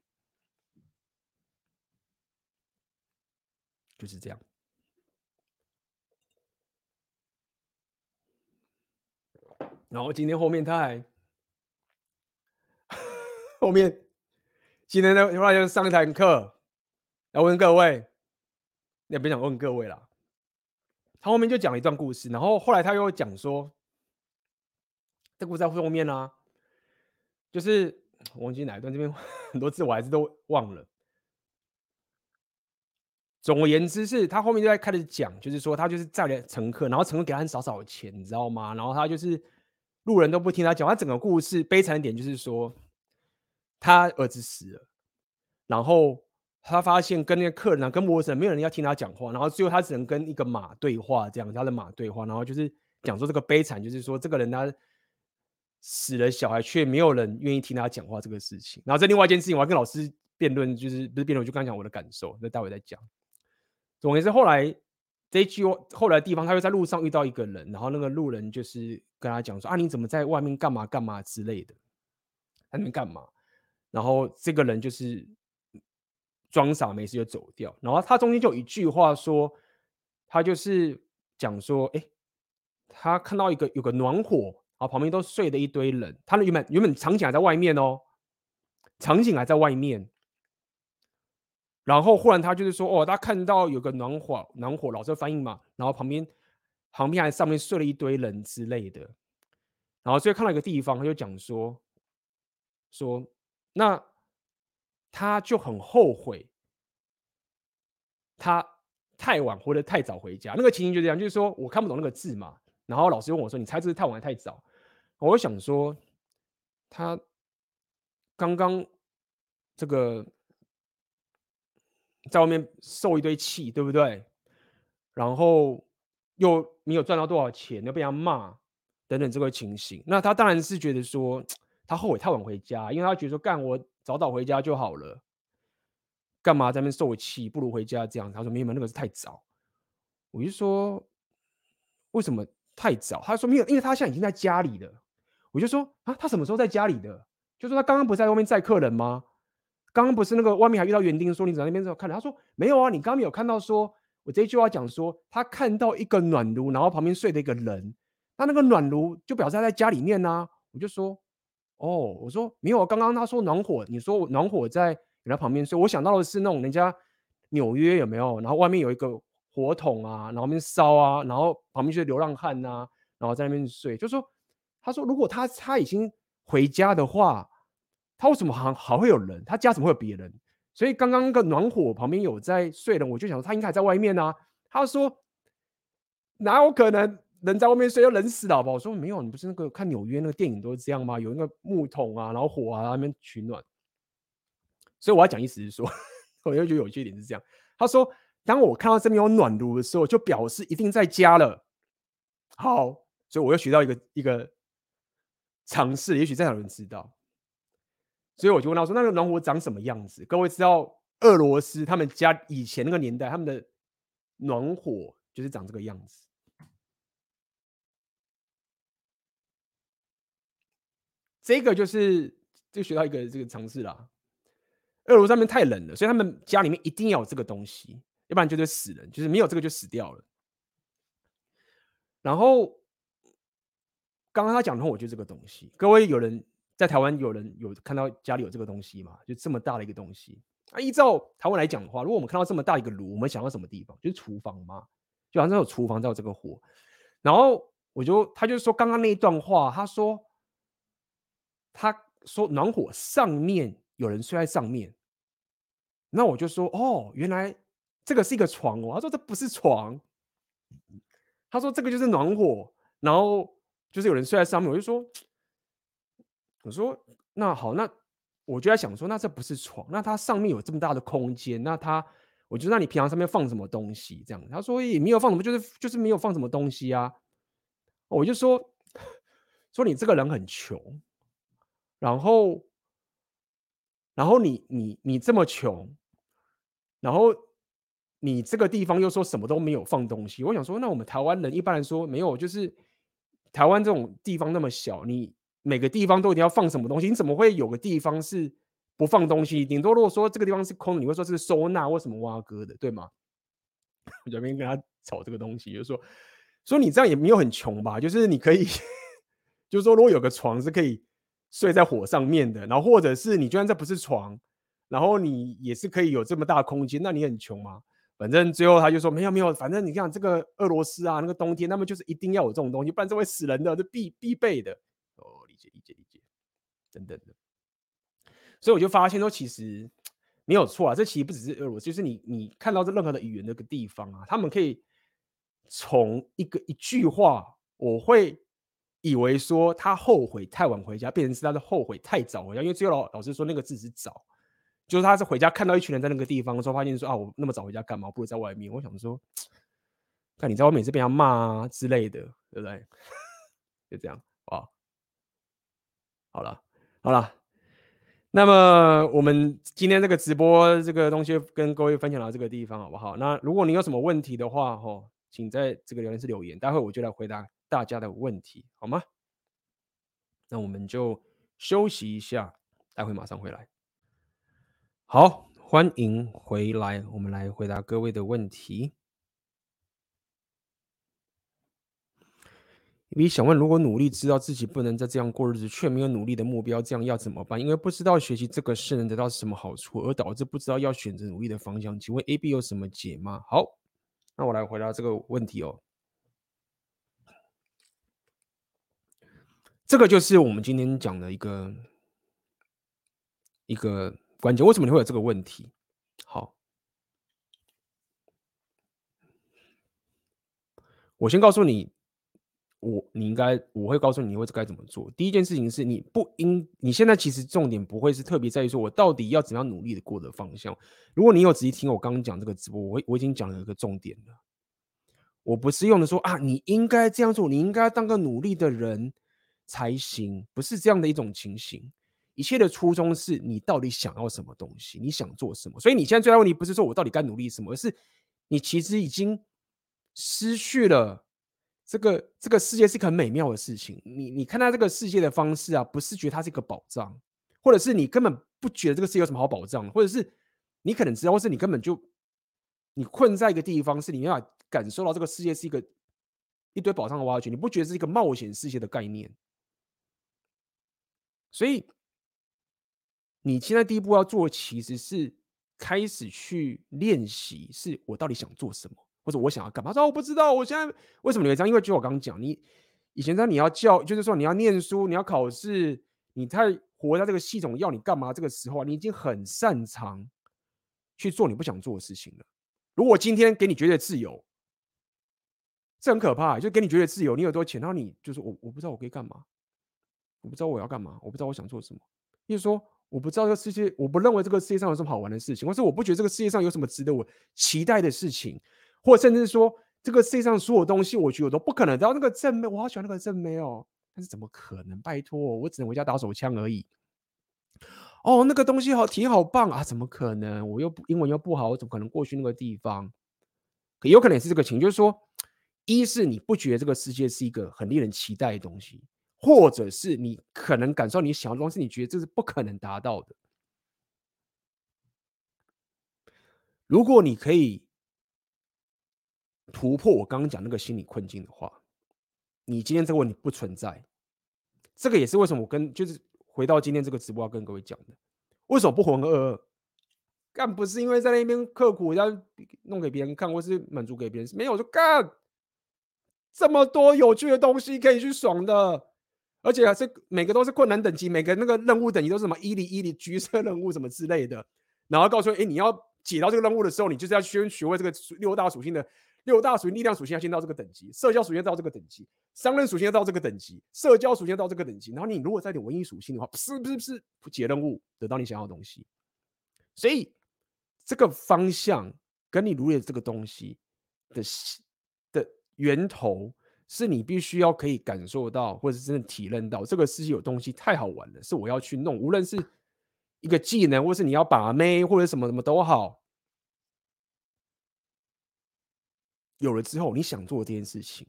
就是这样。然后今天后面他还。(laughs) 后面今天的话就上一堂课，要问各位，也不想问各位了。他后面就讲了一段故事，然后后来他又讲说，这故事在后面、啊，就是我忘记哪一段，这边 (laughs) 很多字我还是都忘了。总而言之，是他后面就在开始讲，就是说他就是载了乘客，然后乘客给他很少少的钱，你知道吗？然后他就是路人都不听他讲，他整个故事悲惨一点就是说。他儿子死了，然后他发现跟那个客人啊，跟陌生人没有人要听他讲话，然后最后他只能跟一个马对话，这样他的马对话，然后就是讲说这个悲惨，就是说这个人他死了小孩，却没有人愿意听他讲话这个事情。然后在另外一件事情，我还跟老师辩论，就是不是辩论，我就刚讲我的感受，那待会再讲。总而言之，后来这一句后来的地方，他又在路上遇到一个人，然后那个路人就是跟他讲说啊，你怎么在外面干嘛干嘛之类的，在那边干嘛？然后这个人就是装傻没事就走掉。然后他中间就有一句话说，他就是讲说，哎，他看到一个有个暖火，啊，旁边都睡了一堆人。他原本原本场景还在外面哦，场景还在外面。然后忽然他就是说，哦，他看到有个暖火，暖火，老师翻译嘛。然后旁边旁边还上面睡了一堆人之类的。然后所以看到一个地方，他就讲说说。那他就很后悔，他太晚或者太早回家。那个情形就这样，就是说我看不懂那个字嘛，然后老师问我说：“你猜这是太晚还是太早？”我想说，他刚刚这个在外面受一堆气，对不对？然后又没有赚到多少钱，又被他骂等等这个情形，那他当然是觉得说 (tsk) 他后悔太晚回家，因为他觉得说干我早早回家就好了，干嘛在那边受气？不如回家这样。他说没有，那个是太早。我就说为什么太早？他说没有，因为他现在已经在家里了。我就说啊，他什么时候在家里的？就说他刚刚不是在外面载客人吗？刚刚不是那个外面还遇到园丁说你在那边时候看的？他说没有啊，你刚刚有看到说。我这一句话讲说，他看到一个暖炉，然后旁边睡的一个人，那那个暖炉就表示他在家里面呢、啊。我就说，哦，我说没有，刚刚他说暖火，你说暖火在人家旁边睡，我想到的是那种人家纽约有没有？然后外面有一个火桶啊，然后面烧啊，然后旁边就是流浪汉呐、啊，然后在那边睡。就说，他说如果他他已经回家的话，他为什么还还会有人？他家怎么会有别人？所以刚刚那个暖火旁边有在睡的，我就想说他应该还在外面、啊。他说哪有可能人在外面睡要冷死了吧？我说没有，你不是那个看纽约那个电影都是这样吗？有那个木桶啊，然后火啊，那边取暖。所以我要讲意思是说，(laughs) 我就觉得有趣一点是这样。他说，当我看到这边有暖炉的时候，就表示一定在家了。好，所以我又学到一个一个尝试，也许再有人知道。所以我就问他说：“那个暖火长什么样子？”各位知道，俄罗斯他们家以前那个年代，他们的暖火就是长这个样子。这个就是就学到一个这个常识啦。俄罗斯那边太冷了，所以他们家里面一定要有这个东西，要不然就会死人，就是没有这个就死掉了。然后刚刚他讲的话，我就这个东西，各位有人。在台湾有人有看到家里有这个东西吗？就这么大的一个东西。啊，依照台湾来讲的话，如果我们看到这么大一个炉，我们想到什么地方？就是厨房嘛，就好像有厨房在有这个火。然后我就他就说刚刚那一段话，他说他说暖火上面有人睡在上面。那我就说哦，原来这个是一个床哦。他说这不是床，他说这个就是暖火，然后就是有人睡在上面。我就说。我说那好，那我就在想说，那这不是床，那它上面有这么大的空间，那它，我就那你平常上面放什么东西？这样，他说也没有放什么，就是就是没有放什么东西啊。我就说 (laughs) 说你这个人很穷，然后然后你你你这么穷，然后你这个地方又说什么都没有放东西。我想说，那我们台湾人一般来说没有，就是台湾这种地方那么小，你。每个地方都一定要放什么东西？你怎么会有个地方是不放东西？顶多如果说这个地方是空，你会说是收纳或什么挖哥的，对吗？(laughs) 我这边跟他吵这个东西，就是说，说你这样也没有很穷吧？就是你可以，(laughs) 就是说，如果有个床是可以睡在火上面的，然后或者是你就算这不是床，然后你也是可以有这么大空间，那你很穷吗？反正最后他就说没有没有，反正你看这个俄罗斯啊，那个冬天他们就是一定要有这种东西，不然这会死人的，这必必备的。哦理解理解理解，等等的，所以我就发现说，其实没有错啊。这其实不只是俄罗斯，就是你你看到这任何的语言那个地方啊，他们可以从一个一句话，我会以为说他后悔太晚回家，变成是他的后悔太早回家。因为最后老老师说那个字是早，就是他是回家看到一群人在那个地方的时候，发现说啊，我那么早回家干嘛？不如在外面。我想说，看你在外面是被他骂啊之类的，对不对？(laughs) 就这样啊。好了，好了，那么我们今天这个直播这个东西跟各位分享到这个地方，好不好？那如果你有什么问题的话，吼，请在这个留言室留言，待会我就来回答大家的问题，好吗？那我们就休息一下，待会马上回来。好，欢迎回来，我们来回答各位的问题。你想问，如果努力知道自己不能再这样过日子，却没有努力的目标，这样要怎么办？因为不知道学习这个事能得到什么好处，而导致不知道要选择努力的方向。请问 A、B 有什么解吗？好，那我来回答这个问题哦。这个就是我们今天讲的一个一个关键。为什么你会有这个问题？好，我先告诉你。我你应该我会告诉你会该怎么做。第一件事情是你不应你现在其实重点不会是特别在于说我到底要怎样努力的过的方向。如果你有仔细听我刚刚讲这个直播，我我已经讲了一个重点了。我不是用的说啊，你应该这样做，你应该当个努力的人才行，不是这样的一种情形。一切的初衷是你到底想要什么东西，你想做什么。所以你现在最大问题不是说我到底该努力什么，而是你其实已经失去了。这个这个世界是一个很美妙的事情。你你看待这个世界的方式啊，不是觉得它是一个宝藏，或者是你根本不觉得这个世界有什么好宝藏，或者是你可能知道，或是你根本就你困在一个地方，是你没法感受到这个世界是一个一堆宝藏的挖掘，你不觉得是一个冒险世界的概念。所以你现在第一步要做，其实是开始去练习，是我到底想做什么。或者我想要干嘛？说我不知道，我现在为什么你会这样？因为就我刚刚讲，你以前在你要教，就是说你要念书，你要考试，你太活在这个系统要你干嘛？这个时候啊，你已经很擅长去做你不想做的事情了。如果今天给你绝对自由，这很可怕，就给你绝对自由，你有多少钱？然后你就是我，我不知道我可以干嘛，我不知道我要干嘛，我不知道我想做什么。就是说，我不知道这个世界，我不认为这个世界上有什么好玩的事情，或是我不觉得这个世界上有什么值得我期待的事情。或甚至说，这个世界上所有东西，我觉得我都不可能。然后那个正妹，我好喜欢那个正妹哦，但是怎么可能？拜托，我只能回家打手枪而已。哦，那个东西好，挺好棒啊！怎么可能？我又不英文又不好，我怎么可能过去那个地方？可有可能也是这个情，就是说，一是你不觉得这个世界是一个很令人期待的东西，或者是你可能感受你想要的东西，你觉得这是不可能达到的。如果你可以。突破我刚刚讲那个心理困境的话，你今天这个问题不存在。这个也是为什么我跟就是回到今天这个直播要跟各位讲的，为什么不浑噩噩？干不是因为在那边刻苦要弄给别人看，或是满足给别人，没有就干。这么多有趣的东西可以去爽的，而且还是每个都是困难等级，每个那个任务等级都是什么伊犁伊犁橘色任务什么之类的，然后告诉你，哎，你要解到这个任务的时候，你就是要先学会这个六大属性的。六大属性，力量属性要先到这个等级，社交属性要到这个等级，商人属性要到这个等级，社交属性要到这个等级。然后你如果再点文艺属性的话，不是不是不是，解任务得到你想要的东西。所以这个方向跟你努力的这个东西的的源头，是你必须要可以感受到，或者是真的体认到这个世界有东西太好玩了，是我要去弄。无论是一个技能，或是你要把妹，或者什么什么都好。有了之后，你想做这件事情，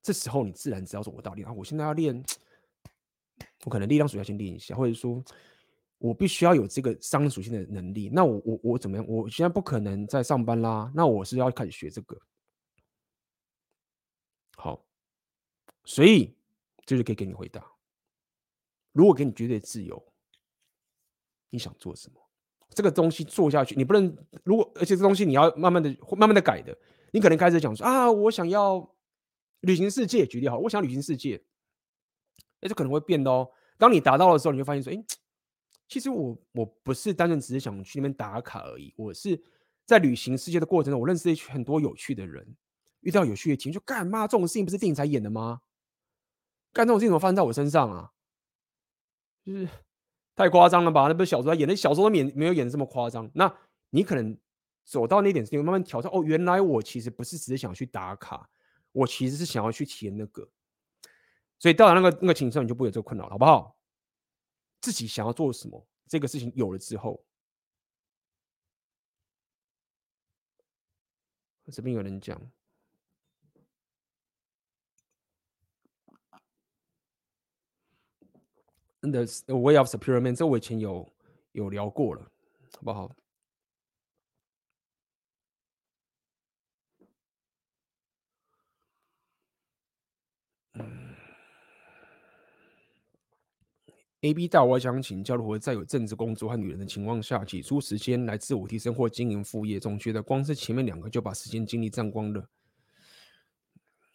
这时候你自然知道说，我到底啊，我现在要练，我可能力量属性要先练一下，或者说，我必须要有这个商属性的能力。那我我我怎么样？我现在不可能在上班啦，那我是要开始学这个。好，所以这就可以给你回答。如果给你绝对自由，你想做什么？这个东西做下去，你不能。如果而且这东西你要慢慢的、慢慢的改的。你可能开始讲说啊，我想要旅行世界，举例好，我想旅行世界，哎，这可能会变的哦。当你达到的时候，你会发现说，哎，其实我我不是单纯只是想去那边打卡而已，我是在旅行世界的过程中，我认识一群很多有趣的人，遇到有趣的情，就干嘛？这种事情不是电影才演的吗？干这种事情怎么发生在我身上啊？就是太夸张了吧？那不是小说演的，小说都演没有演的这么夸张。那你可能。走到那点，你会慢慢调整。哦，原来我其实不是只是想去打卡，我其实是想要去体验那个。所以到了那个那个情况，你就不会有这个困扰了，好不好？自己想要做什么，这个事情有了之后，这边有人讲，The Way of Superior Man，这我以前有有聊过了，好不好？A B 大，我想请教如何在有正职工作和女人的情况下，挤出时间来自我提升或经营副业？总觉得光是前面两个就把时间精力占光了。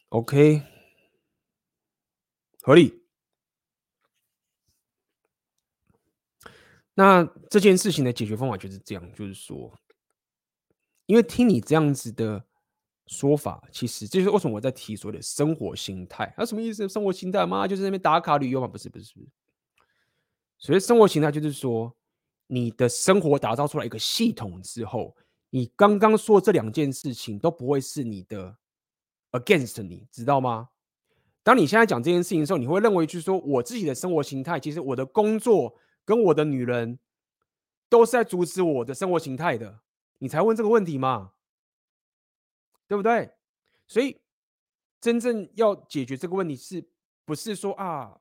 OK，合理。那这件事情的解决方法就是这样，就是说，因为听你这样子的说法，其实这就是为什么我在提所谓的生活心态。那、什么意思？生活心态嘛，就是那边打卡旅游嘛？不是，不是，不是。所谓生活心态，就是说，你的生活打造出来一个系统之后，你刚刚说这两件事情都不会是你的 against 你，知道吗？当你现在讲这件事情的时候，你会认为就是说，我自己的生活形态，其实我的工作跟我的女人都是在阻止我的生活形态的，你才问这个问题嘛，对不对？所以真正要解决这个问题，是不是说啊，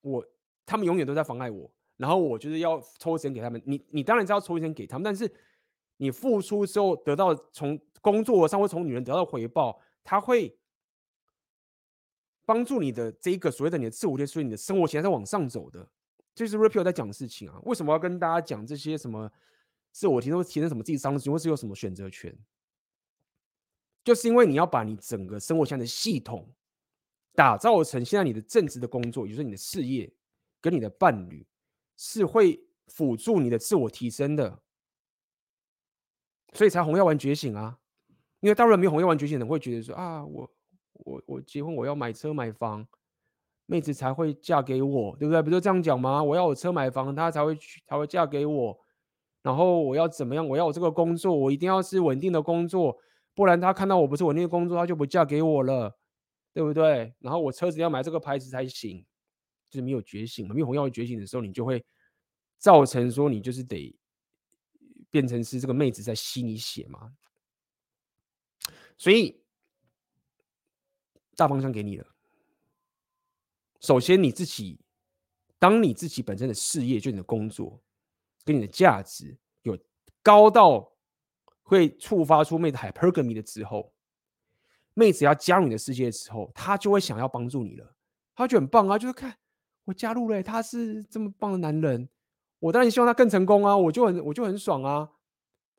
我他们永远都在妨碍我，然后我就是要抽钱给他们？你你当然是要抽钱给他们，但是你付出之后得到从工作上或从女人得到回报，他会。帮助你的这一个所谓的你的自我提升，所以你的生活形态在往上走的，就是 Rapio 在讲的事情啊。为什么要跟大家讲这些什么自我提升、提升什么自己上进，或是有什么选择权？就是因为你要把你整个生活现在的系统打造成现在你的正职的工作，也就是你的事业跟你的伴侣是会辅助你的自我提升的，所以才红药丸觉醒啊。因为大部分没有红药丸觉醒的人会觉得说啊，我。我我结婚，我要买车买房，妹子才会嫁给我，对不对？不就这样讲吗？我要有车买房，她才会去，才会嫁给我。然后我要怎么样？我要有这个工作，我一定要是稳定的工作，不然她看到我不是稳定的工作，她就不嫁给我了，对不对？然后我车子要买这个牌子才行，就是没有觉醒嘛。没有红药觉醒的时候，你就会造成说你就是得变成是这个妹子在吸你血嘛。所以。大方向给你了。首先，你自己，当你自己本身的事业，就你的工作，跟你的价值有高到会触发出妹子 hypergamy 的时候，妹子要加入你的世界的时候，她就会想要帮助你了。她就很棒啊，就是看我加入了，他是这么棒的男人，我当然希望他更成功啊，我就很我就很爽啊，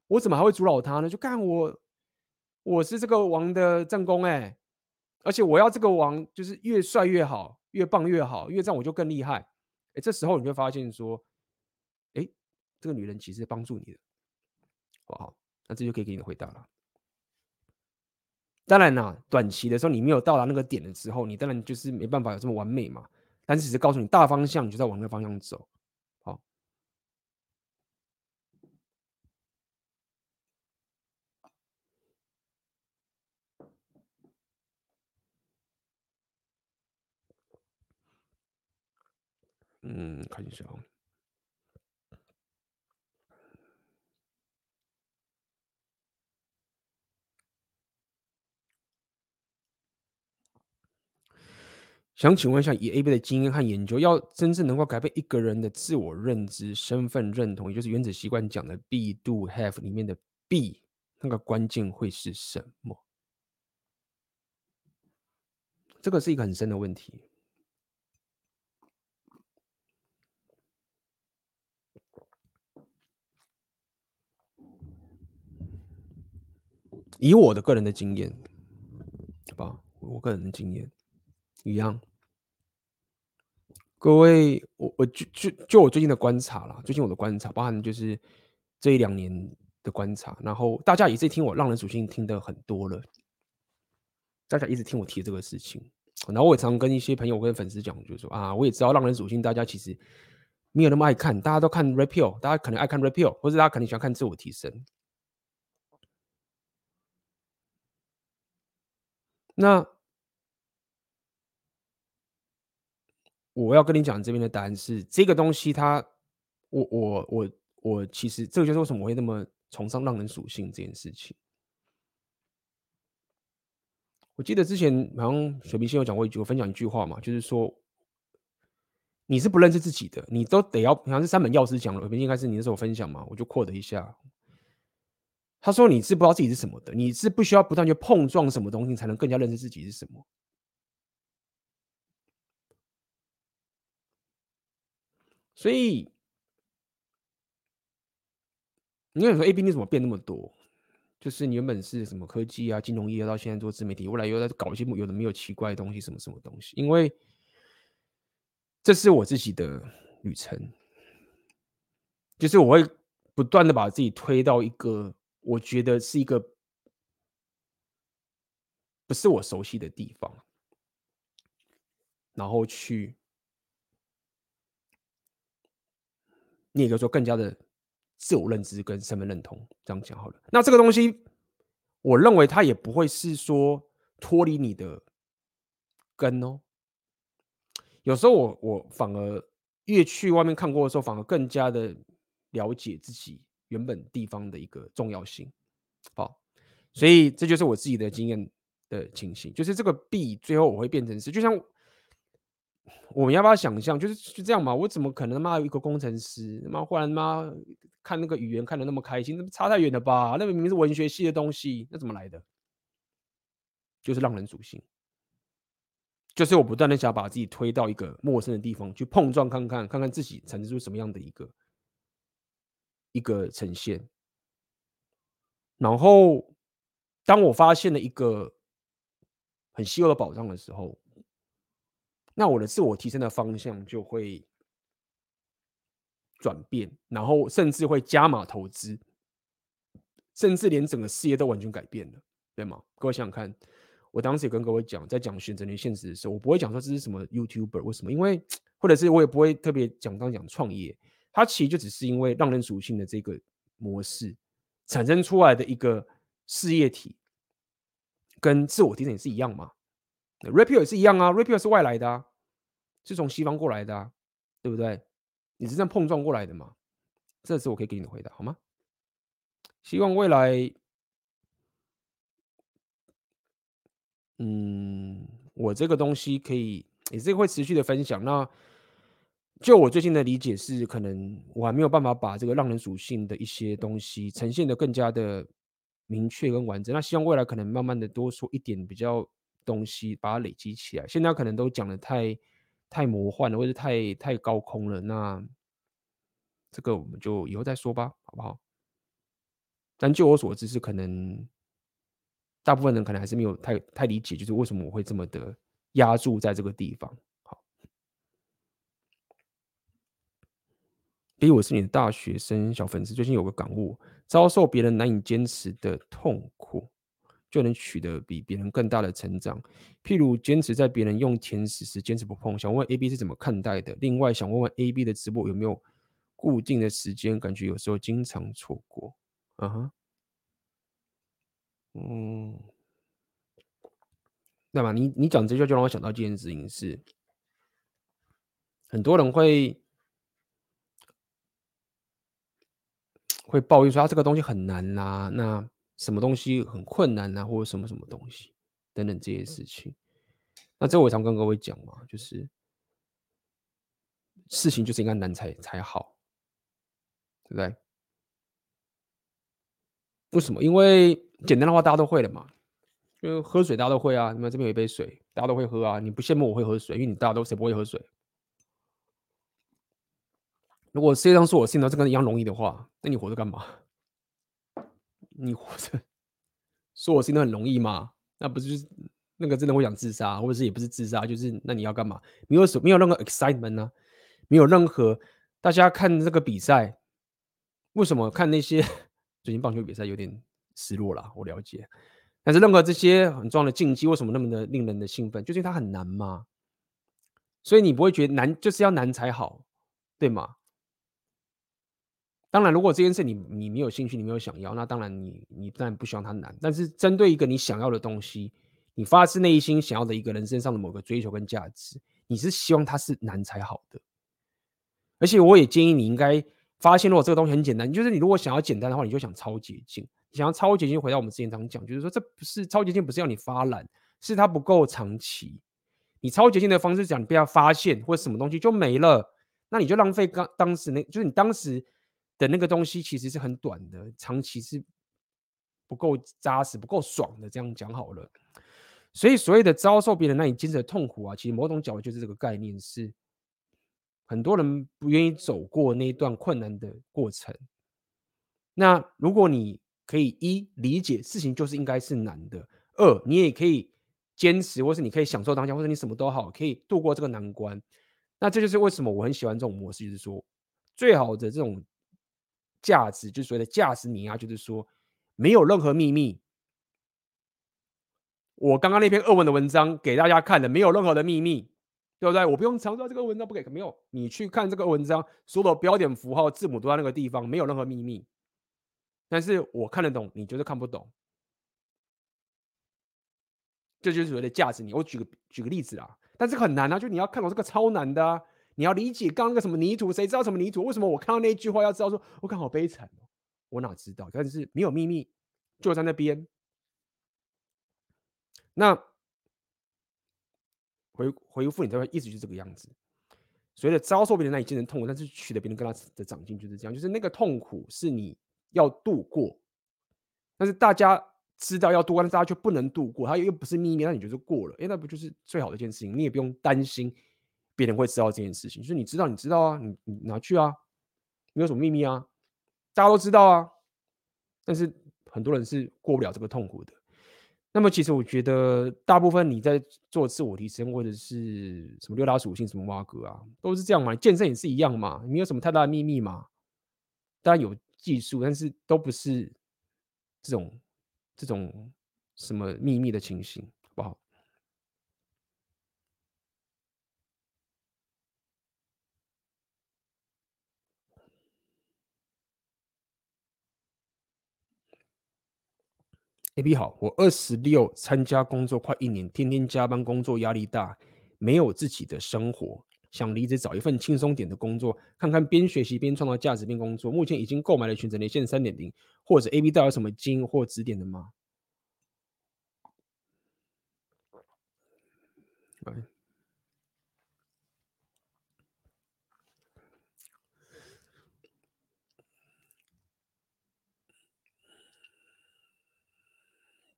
我怎么还会阻扰他呢？就看我，我是这个王的正宫哎。而且我要这个王，就是越帅越好，越棒越好，越这样我就更厉害。哎，这时候你会发现说，哎，这个女人其实帮助你的，好好，那这就可以给你的回答了。当然啦，短期的时候你没有到达那个点的时候，你当然就是没办法有这么完美嘛。但是只是告诉你大方向，你就在往那个方向走。嗯，看一下哦。想请问一下，以 AB 的经验和研究，要真正能够改变一个人的自我认知、身份认同，也就是原子习惯讲的 “be do have” 里面的 “be”，那个关键会是什么？这个是一个很深的问题。以我的个人的经验，好吧，我个人的经验一样。各位，我我就就就我最近的观察啦，最近我的观察，包含就是这一两年的观察，然后大家也是听我浪人属性听得很多了，大家一直听我提这个事情，然后我也常跟一些朋友跟粉丝讲，就是说啊，我也知道浪人属性大家其实没有那么爱看，大家都看 Rapio，大家可能爱看 Rapio，或者大家可能喜欢看自我提升。那我要跟你讲，这边的答案是这个东西它，我我我我其实这个就是为什么我会那么崇尚浪人属性这件事情。我记得之前好像水瓶星有讲过一句，我分享一句话嘛，就是说你是不认识自己的，你都得要，好像是三本药师讲的，水瓶星应该是你那时候分享嘛，我就扩了一下。他说：“你是不知道自己是什么的，你是不需要不断去碰撞什么东西，才能更加认识自己是什么。所以，你有说 AB 你怎么变那么多？就是你原本是什么科技啊、金融业，到现在做自媒体，未来又在搞一些有的没有奇怪的东西，什么什么东西？因为这是我自己的旅程。就是我会不断的把自己推到一个我觉得是一个不是我熟悉的地方，然后去，你也可以说更加的自我认知跟身份认同，这样讲好了。那这个东西，我认为它也不会是说脱离你的根哦。有时候我我反而越去外面看过的时候，反而更加的了解自己原本地方的一个重要性。好，所以这就是我自己的经验。的情形，就是这个 B，最后我会变成是，就像我们要不要想象，就是就这样嘛？我怎么可能妈一个工程师，妈忽然妈看那个语言看的那么开心，那差太远了吧？那明明是文学系的东西，那怎么来的？就是让人属性，就是我不断的想把自己推到一个陌生的地方去碰撞看看，看看自己产生出什么样的一个一个呈现。然后当我发现了一个。很稀有的宝藏的时候，那我的自我提升的方向就会转变，然后甚至会加码投资，甚至连整个事业都完全改变了，对吗？各位想想看，我当时也跟各位讲，在讲选择年现实的时候，我不会讲说这是什么 YouTuber，为什么？因为 (tsk) 或者是我也不会特别讲刚讲创业，它其实就只是因为浪人属性的这个模式产生出来的一个事业体。跟自我提升也是一样嘛，Rapio 也是一样啊，Rapio 是外来的啊，是从西方过来的啊，对不对？你是这样碰撞过来的嘛？这次我可以给你的回答，好吗？希望未来，嗯，我这个东西可以也是会持续的分享。那就我最近的理解是，可能我还没有办法把这个浪人属性的一些东西呈现的更加的。明确跟完整，那希望未来可能慢慢的多说一点比较东西，把它累积起来。现在可能都讲的太太魔幻了，或者太太高空了。那这个我们就以后再说吧，好不好？但就我所知，是可能大部分人可能还是没有太太理解，就是为什么我会这么的压住在这个地方。比如我是你的大学生小粉丝，最近有个感悟。遭受别人难以坚持的痛苦，就能取得比别人更大的成长。譬如坚持在别人用甜食时坚持不碰，想问 AB 是怎么看待的？另外想问问 AB 的直播有没有固定的时间？感觉有时候经常错过。嗯哼，嗯，对吧？你你讲这句就让我想到一件事情是，很多人会。会抱怨说他这个东西很难呐、啊，那什么东西很困难呐、或者什么什么东西等等这些事情。那这我常跟各位讲嘛，就是事情就是应该难才才好，对不对？为什么？因为简单的话大家都会了嘛，就喝水大家都会啊。你们这边有一杯水，大家都会喝啊。你不羡慕我会喝水，因为你大家都谁不会喝水？如果世界上说我事情都这个一样容易的话，那你活着干嘛？(laughs) 你活着说我事情都很容易吗？那不是就是那个真的会想自杀，或者是也不是自杀，就是那你要干嘛？没有什没有任何 excitement 呢、没有任何大家看这个比赛，为什么看那些最近棒球比赛有点失落了？我了解，但是任何这些很重要的竞技，为什么那么的令人的兴奋？就是因为它很难吗？所以你不会觉得难就是要难才好，对吗？当然，如果这件事你你没有兴趣，你没有想要，那当然你你当然不希望它难。但是针对一个你想要的东西，你发自内心想要的一个人身上的某个追求跟价值，你是希望它是难才好的。而且我也建议你应该发现，如果这个东西很简单，就是你如果想要简单的话，你就想超捷径。想要超捷径，回到我们之前常讲，就是说这不是超捷径，不是要你发懒，是它不够长期。你超捷径的方式讲，你被它发现或者什么东西就没了，那你就浪费刚当时那，就是你当时。的那个东西其实是很短的，长期是不够扎实、不够爽的。这样讲好了，所以所谓的遭受别人难以坚持的痛苦啊，其实某种角度就是这个概念，是很多人不愿意走过那一段困难的过程。那如果你可以一理解事情就是应该是难的，二你也可以坚持，或是你可以享受当下，或者你什么都好，可以度过这个难关。那这就是为什么我很喜欢这种模式，就是说最好的这种。价值，就是所谓的价值碾压，就是说没有任何秘密。我刚刚那篇俄文的文章给大家看的，没有任何的秘密，对不对？我不用强调这个文章不给，没有，你去看这个文章，所有的标点符号、字母都在那个地方，没有任何秘密。但是我看得懂，你就是看不懂。这就是所谓的价值。你我举个举个例子啊，但是很难啊，就你要看懂这个超难的啊。你要理解刚刚那个什么泥土，谁知道什么泥土？为什么我看到那句话要知道说，我看好悲惨哦，我哪知道？但是没有秘密，就在那边。那回回复你这边意思就是这个样子。所谓的遭受别人那一件的痛苦，但是取得别人跟他的长进就是这样，就是那个痛苦是你要度过，但是大家。知道要度过，但是大家却不能度过，他又不是秘密，那你就是过了，哎，那不就是最好的一件事情？你也不用担心别人会知道这件事情，就是你知道，你知道啊，你你拿去啊，没有什么秘密啊，大家都知道啊。但是很多人是过不了这个痛苦的。那么其实我觉得，大部分你在做自我提升，或者是什么六大属性、什么挖格啊，都是这样嘛。健身也是一样嘛，没有什么太大的秘密嘛。当然有技术，但是都不是这种。这种什么秘密的情形，好不好？A B 好，我二十六参加工作快一年，天天加班，工作压力大，没有自己的生活，想离职找一份轻松点的工作，看看边学习边创造价值边工作。目前已经购买了全职连线三点零。或者 A B 带有什么经或指点的吗？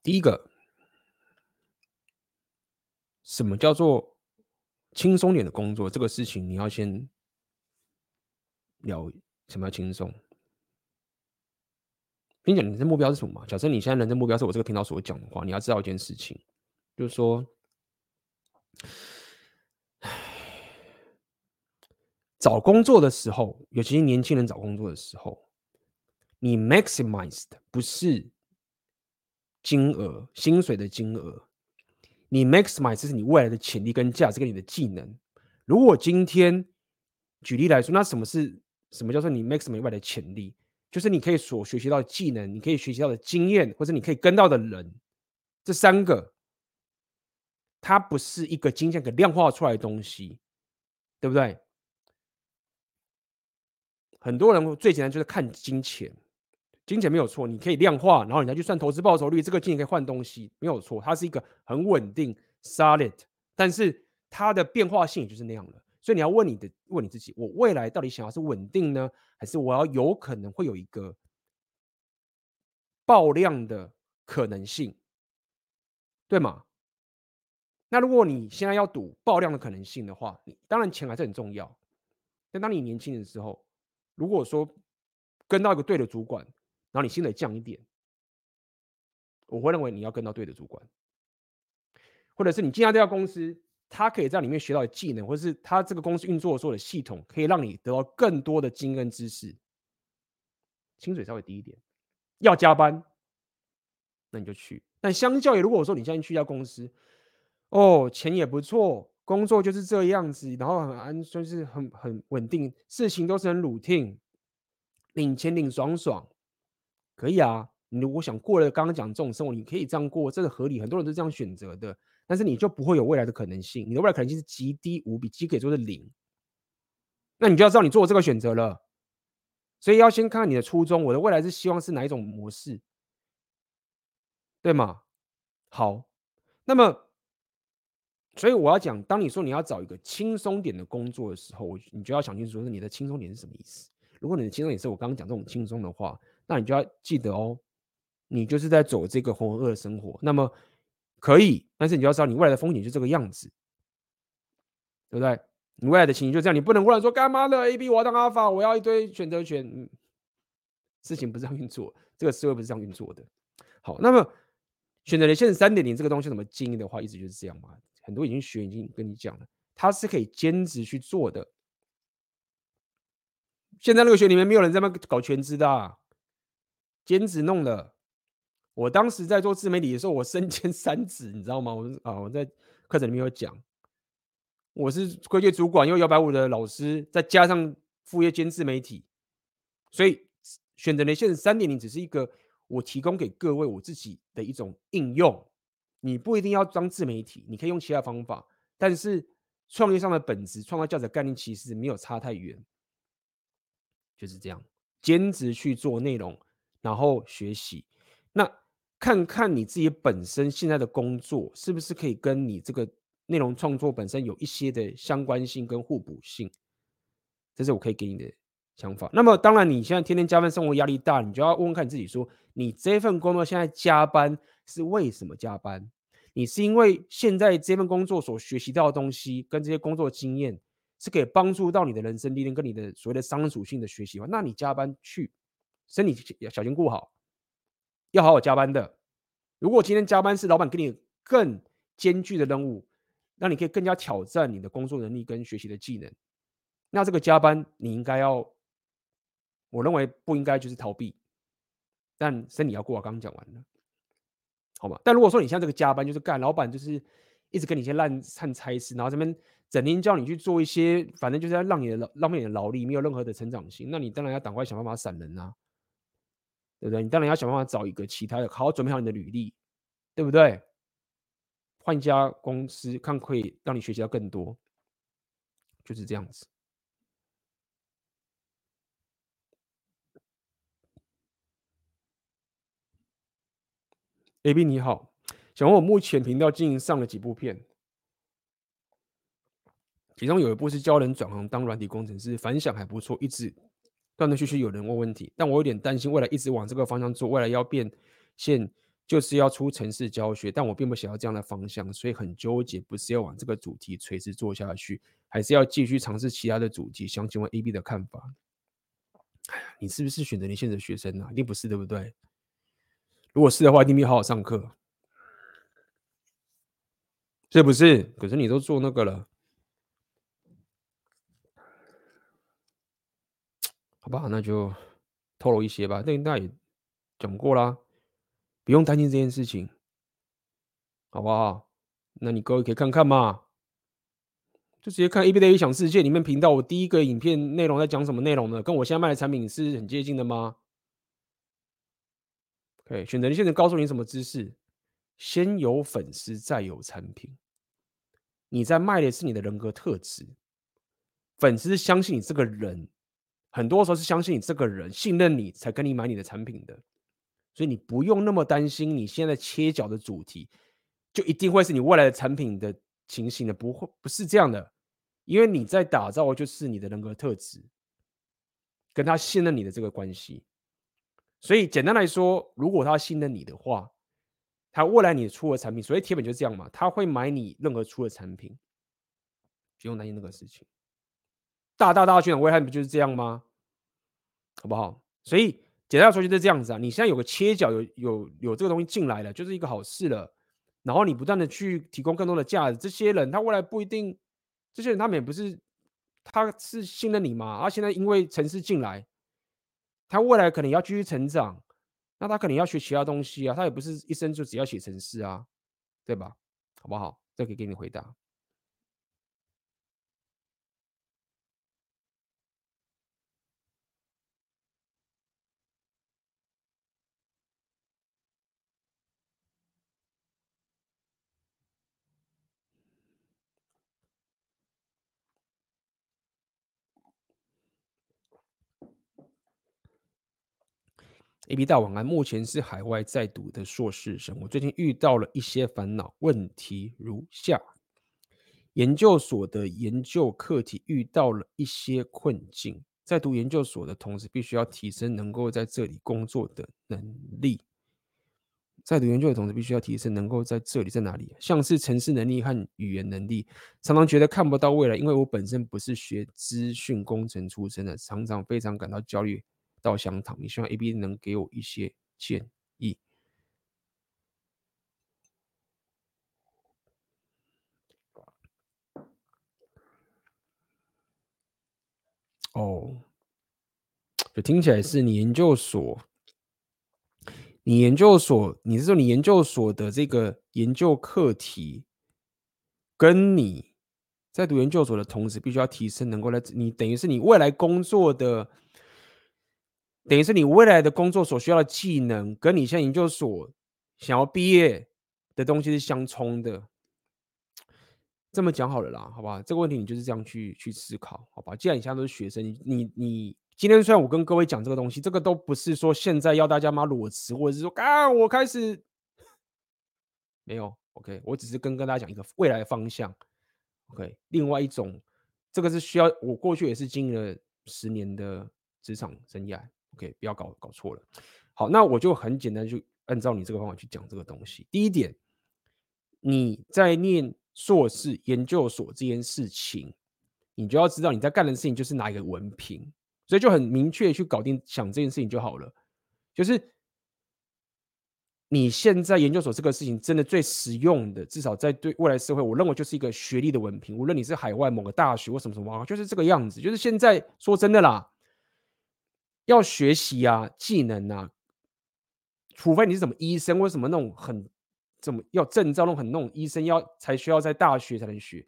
第一个，什么叫做轻松点的工作？这个事情你要先聊什么叫轻松。跟你讲，你的目标是什么？假设你现在人生目标是我这个频道所讲的话，你要知道一件事情，就是说，找工作的时候，尤其是年轻人找工作的时候，你 maximized 不是金额、薪水的金额，你 maximize 这是你未来的潜力跟价值跟你的技能。如果今天举例来说，那什么是什么叫做你 maximize 未来的潜力？就是你可以所学习到的技能，你可以学习到的经验，或者你可以跟到的人，这三个，它不是一个金钱可量化出来的东西，对不对？很多人最简单就是看金钱，金钱没有错，你可以量化，然后你再去算投资报酬率，这个金钱可以换东西，没有错，它是一个很稳定 solid，但是它的变化性就是那样的。所以你要问你的，问你自己：我未来到底想要是稳定呢，还是我要有可能会有一个爆量的可能性，对吗？那如果你现在要赌爆量的可能性的话，你当然钱还是很重要。但当你年轻的时候，如果说跟到一个对的主管，然后你薪水降一点，我会认为你要跟到对的主管，或者是你进到这家公司。他可以在里面学到的技能，或者是他这个公司运作的所有的系统，可以让你得到更多的经验知识，薪水稍微低一点，要加班，那你就去。但相较于如果说你现在去一家公司，哦，钱也不错，工作就是这样子，然后很安，就是很很稳定，事情都是很 routine，领钱领爽爽，可以啊。你如果想过了刚刚讲这种生活，你可以这样过，这个合理，很多人都这样选择的。但是你就不会有未来的可能性，你的未来可能性是极低无比，几可以说是零。那你就要知道你做这个选择了，所以要先看看你的初衷。我的未来是希望是哪一种模式，对吗？好，那么，所以我要讲，当你说你要找一个轻松点的工作的时候，你就要想清楚，是你的轻松点是什么意思。如果你的轻松点是我刚刚讲这种轻松的话，那你就要记得哦，你就是在走这个浑浑噩的生活。那么。可以，但是你要知道，你未来的风景就这个样子，对不对？你未来的情形就这样，你不能忽然说干嘛的 A B，我要当阿尔法，我要一堆选择权。嗯，事情不是这样运作，这个社会不是这样运作的。好，那么选择连线三点零这个东西怎么经营的话，一直就是这样嘛。很多已经学已经跟你讲了，它是可以兼职去做的。现在那个学里面没有人在那搞全职的、兼职弄的。我当时在做自媒体的时候，我身兼三职，你知道吗？我啊，我在课程里面有讲，我是会计主管，又摇摆舞的老师，再加上副业兼自媒体，所以选择连线三点零只是一个我提供给各位我自己的一种应用。你不一定要装自媒体，你可以用其他方法，但是创业上的本质、创造价值的概念其实没有差太远，就是这样，兼职去做内容，然后学习，那。看看你自己本身现在的工作是不是可以跟你这个内容创作本身有一些的相关性跟互补性，这是我可以给你的想法。那么当然，你现在天天加班，生活压力大，你就要问问看你自己说，你这份工作现在加班是为什么加班？你是因为现在这份工作所学习到的东西跟这些工作经验是可以帮助到你的人生历练跟你的所谓的商人属性的学习吗？那你加班去，身体要小心顾好。要好好加班的。如果今天加班是老板给你更艰巨的任务，让你可以更加挑战你的工作能力跟学习的技能，那这个加班你应该要，我认为不应该就是逃避，但身体要过。我刚刚讲完了，好吗？但如果说你像这个加班就是干，老板就是一直跟你一些烂烂差事，然后这边整天叫你去做一些，反正就是要让你的浪费你的劳力，没有任何的成长性，那你当然要赶快想办法闪人啊。对不对？你当然要想办法找一个其他的，好好准备好你的履历，对不对？换一家公司，看可以让你学习到更多，就是这样子。AB 你好，想问我目前频道经营上了几部片，其中有一部是教人转行当软体工程师，反响还不错，一直。断断续续有人问问题，但我有点担心未来一直往这个方向做，未来要变现就是要出城市教学，但我并不想要这样的方向，所以很纠结，不是要往这个主题垂直做下去，还是要继续尝试其他的主题？想请问 AB 的看法。你是不是选择连线的学生呢、啊？一定不是，对不对？如果是的话，一定要好好上课，是不是？可是你都做那个了。好吧，那就透露一些吧。那那也讲过啦，不用担心这件事情，好不好？那你各位可以看看嘛，就直接看 AB 的异想世界里面频道，我第一个影片内容在讲什么内容呢？跟我现在卖的产品是很接近的吗？OK，选择你现在告诉你什么知识？先有粉丝，再有产品。你在卖的是你的人格特质，粉丝相信你这个人。很多时候是相信你这个人，信任你才跟你买你的产品的，所以你不用那么担心你现在切角的主题就一定会是你未来的产品的情形的，不会不是这样的，因为你在打造就是你的人格特质，跟他信任你的这个关系，所以简单来说，如果他信任你的话，他未来你出的产品，所以铁粉就是这样嘛，他会买你任何出的产品，不用担心那个事情。大大大的危害不就是这样吗？好不好？所以简单来说就是这样子啊。你现在有个切角，有有有这个东西进来了，就是一个好事了。然后你不断的去提供更多的价值，这些人他未来不一定，这些人他们也不是，他是信任你嘛。他现在因为城市进来，他未来可能要继续成长，那他可能要学其他东西啊。他也不是一生就只要写城市啊，对吧？好不好？这可以给你回答。AB 大晚安，目前是海外在读的硕士生。我最近遇到了一些烦恼问题，如下：研究所的研究课题遇到了一些困境，在读研究所的同时，必须要提升能够在这里工作的能力。在读研究的同时，必须要提升能够在这里在哪里？像是城市能力和语言能力，常常觉得看不到未来，因为我本身不是学资讯工程出身的，常常非常感到焦虑。到香港，你希望 AB 能给我一些建议。哦，就听起来是你研究所，你研究所，你是说你研究所的这个研究课题，跟你在读研究所的同时，必须要提升，能够来，你等于是你未来工作的，等于是你未来的工作所需要的技能，跟你现在研究所想要毕业的东西是相冲的。这么讲好了啦，好吧？这个问题你就是这样去去思考，好吧？既然你现在都是学生，你你今天虽然我跟各位讲这个东西，这个都不是说现在要大家妈裸辞，或者是说啊我开始没有，OK？我只是跟跟大家讲一个未来方向，OK？另外一种，这个是需要我过去也是经营了十年的职场生涯，OK？不要搞搞错了。好，那我就很简单就按照你这个方法去讲这个东西。第一点，你在念。硕士研究所这件事情，你就要知道你在干的事情就是拿一个文凭，所以就很明确去搞定想这件事情就好了。就是你现在研究所这个事情真的最实用的，至少在对未来社会，我认为就是一个学历的文凭。无论你是海外某个大学或什么什么，就是这个样子。就是现在说真的啦，要学习啊，技能啊，除非你是什么医生或什么那种很。怎么要证照？那种很那种医生要才需要在大学才能学。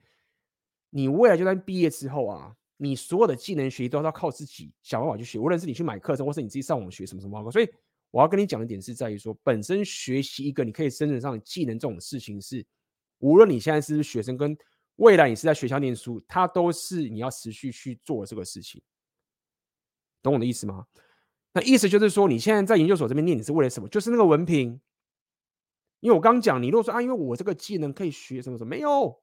你未来就算毕业之后啊，你所有的技能学习都要靠自己想办法去学。无论是你去买课程，或是你自己上网学什么什么。所以我要跟你讲的点是在于说，本身学习一个你可以生存上的技能这种事情是，无论你现在是不是学生，跟未来你是在学校念书，它都是你要持续去做这个事情。懂我的意思吗？那意思就是说，你现在在研究所这边念，你是为了什么？就是那个文凭。因为我刚讲，你如果说啊，因为我这个技能可以学什么什么，没有，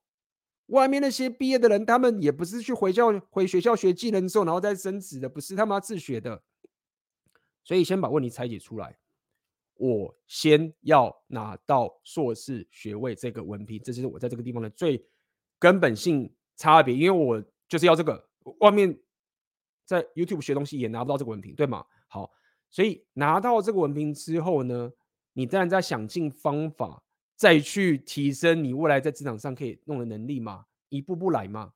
外面那些毕业的人，他们也不是去回校回学校学技能之后，然后再升职的，不是他们要自学的。所以先把问题拆解出来，我先要拿到硕士学位这个文凭，这是我在这个地方的最根本性差别。因为我就是要这个，外面在 YouTube 学东西也拿不到这个文凭，对吗？好，所以拿到这个文凭之后呢，你当然在想尽方法，再去提升你未来在职场上可以弄的能力嘛，一步步来嘛，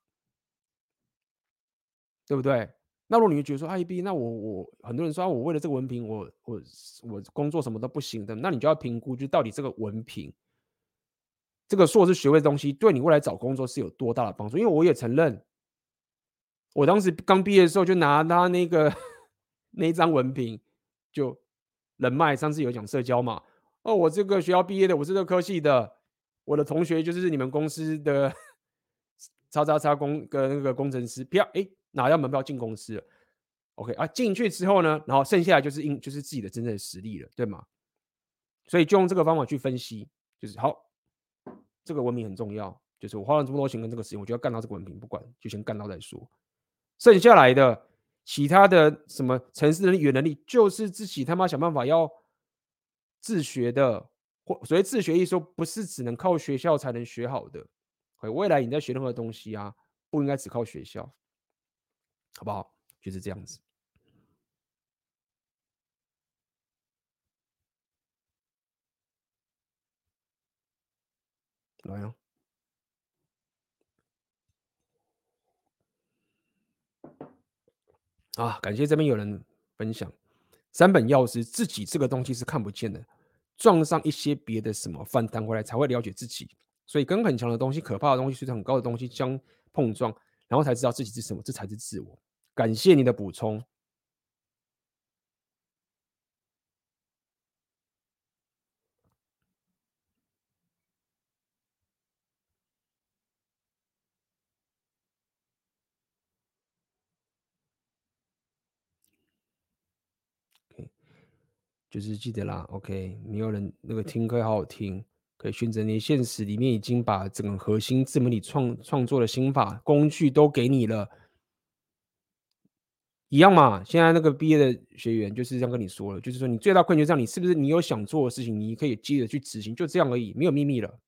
对不对？那如果你觉得说 IB，那我我很多人说我为了这个文凭，我我我工作什么都不行的，那你就要评估，就到底这个文凭，这个硕士学位的东西，对你未来找工作是有多大的帮助？因为我也承认，我当时刚毕业的时候就拿他那个那一张文凭，就人脉，上次有讲社交嘛。哦，我这个学校毕业的，我是这个科系的，我的同学就是你们公司的 (laughs) 叉叉叉工跟那个工程师，票哎拿到门票进公司了，OK 啊，进去之后呢，然后剩下来就是应就是自己的真正的实力了，对吗？所以就用这个方法去分析，就是好，这个文凭很重要，就是我花了这么多钱跟这个时间，我就要干到这个文凭，不管就先干到再说，剩下来的其他的什么城市能力、语言能力，就是自己他妈想办法要。自学的，或所谓自学，意思说不是只能靠学校才能学好的。可未来你在学任何东西啊，不应该只靠学校，好不好？就是这样子。来啊！啊，感谢这边有人分享。三本钥匙，自己这个东西是看不见的，撞上一些别的什么反弹回来才会了解自己。所以跟很强的东西、可怕的东西、水准很高的东西相碰撞，然后才知道自己是什么，这才是自我。感谢你的补充。就是记得啦，OK，没有人那个听歌好好听，可以选择你现实里面已经把整个核心自媒体创创作的心法工具都给你了，一样嘛。现在那个毕业的学员就是这样跟你说了，就是说你最大困难就是你是不是你有想做的事情，你可以接着去执行，就这样而已，没有秘密了。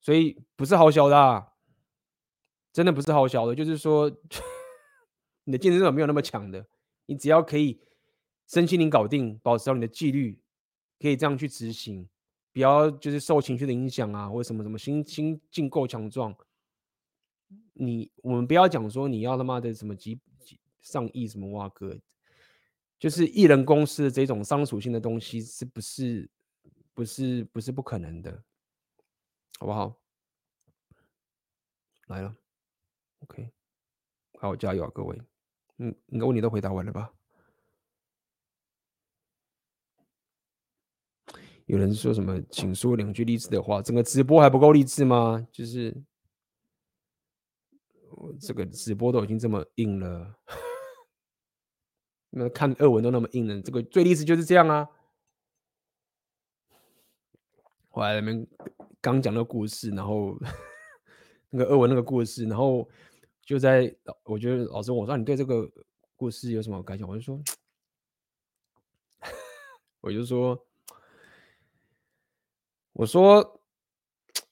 所以不是好小的啊，真的不是好小的，就是说 (laughs) 你的竞争者没有那么强的，你只要可以。身心灵搞定，保持到你的纪律，可以这样去执行，不要就是受情绪的影响啊，或者什么什么心心境够强壮。你我们不要讲说你要他妈的什么几几上亿什么哇哥，就是艺人公司的这种商属性的东西，是不是不是不是不可能的，好不好？来了，OK，好，加油啊，各位，嗯，应该问题都回答完了吧？有人说什么，请说两句励志的话，整个直播还不够励志吗？就是。这个直播都已经这么硬了，(laughs) 那看俄文都那么硬了，这个最励志就是这样啊。后来他们刚讲那个故事，然后那个俄文那个故事，然后就在我觉得老师我说，你对这个故事有什么感想？我就说，(laughs) 我就说，我说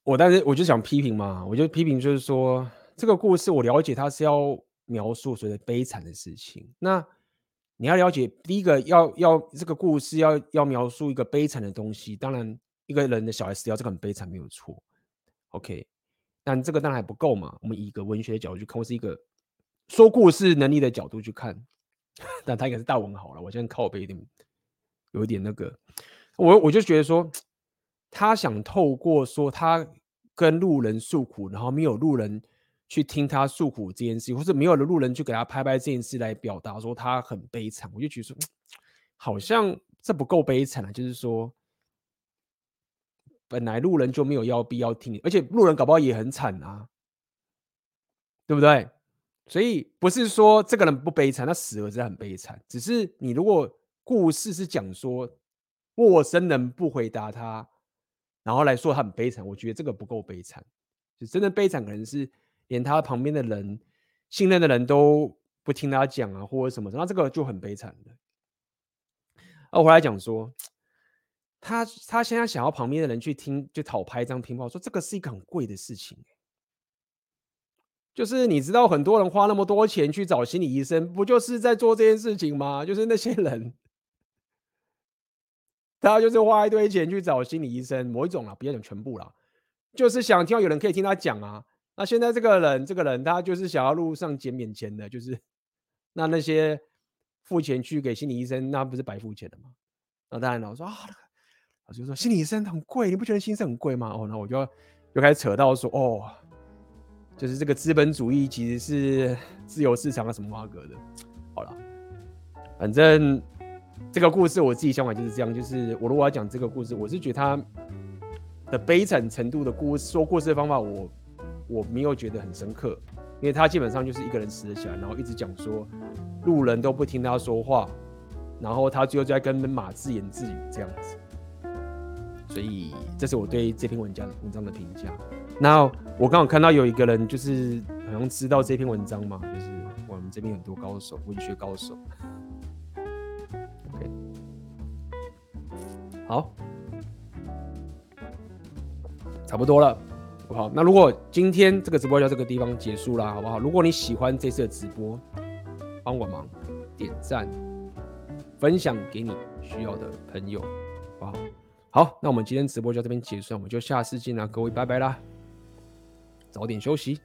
我但是我就想批评嘛，我就批评就是说。这个故事我了解，它是要描述所谓的悲惨的事情。那你要了解，第一个要要这个故事要要描述一个悲惨的东西。当然，一个人的小孩死掉，这个很悲惨，没有错。OK，但这个当然还不够嘛。我们以一个文学的角度去看，或是一个说故事能力的角度去看，(laughs) 但他应该是大文豪了。我现在靠背有点有一点那个，我我就觉得说，他想透过说他跟路人诉苦，然后没有路人。去听他诉苦这件事，或是没有的路人去给他拍拍这件事来表达说他很悲惨，我就觉得说，好像这不够悲惨啊。就是说，本来路人就没有要必要听，而且路人搞不好也很惨啊，对不对？所以不是说这个人不悲惨，他死了是很悲惨。只是你如果故事是讲说陌生人不回答他，然后来说他很悲惨，我觉得这个不够悲惨。就真的悲惨可能是。连他旁边的人、信任的人都不听他讲啊，或者什么，那这个就很悲惨的。啊，我回来讲说，他他现在想要旁边的人去听，就讨拍一张听报，说这个是一个很贵的事情。就是你知道，很多人花那么多钱去找心理医生，不就是在做这件事情吗？就是那些人，他就是花一堆钱去找心理医生，某一种啦，不要讲全部啦，就是想听到有人可以听他讲啊。那现在这个人，这个人他就是想要路上捡免钱的，就是 (laughs) 那那些付钱去给心理医生，那不是白付钱的吗？那当然了，我说啊，我就说心理医生很贵，你不觉得心理很贵吗？哦，那我就要就开始扯到说，哦，就是这个资本主义其实是自由市场啊什么挖格的。好了，反正这个故事我自己想法就是这样，就是我如果要讲这个故事，我是觉得他的悲惨程度的故事，说故事的方法我。我没有觉得很深刻，因为他基本上就是一个人死了起来，然后一直讲说路人都不听他说话，然后他最后就在跟马自言自语这样子，所以这是我对这篇文章文章的评价。那我刚好看到有一个人就是好像知道这篇文章嘛，就是我们这边很多高手，文学高手。好，差不多了。好，那如果今天这个直播就到这个地方结束啦，好不好？如果你喜欢这次的直播，帮我忙点赞、分享给你需要的朋友，好不好？好，那我们今天直播就到这边结束，我们就下次见啦，各位拜拜啦，早点休息。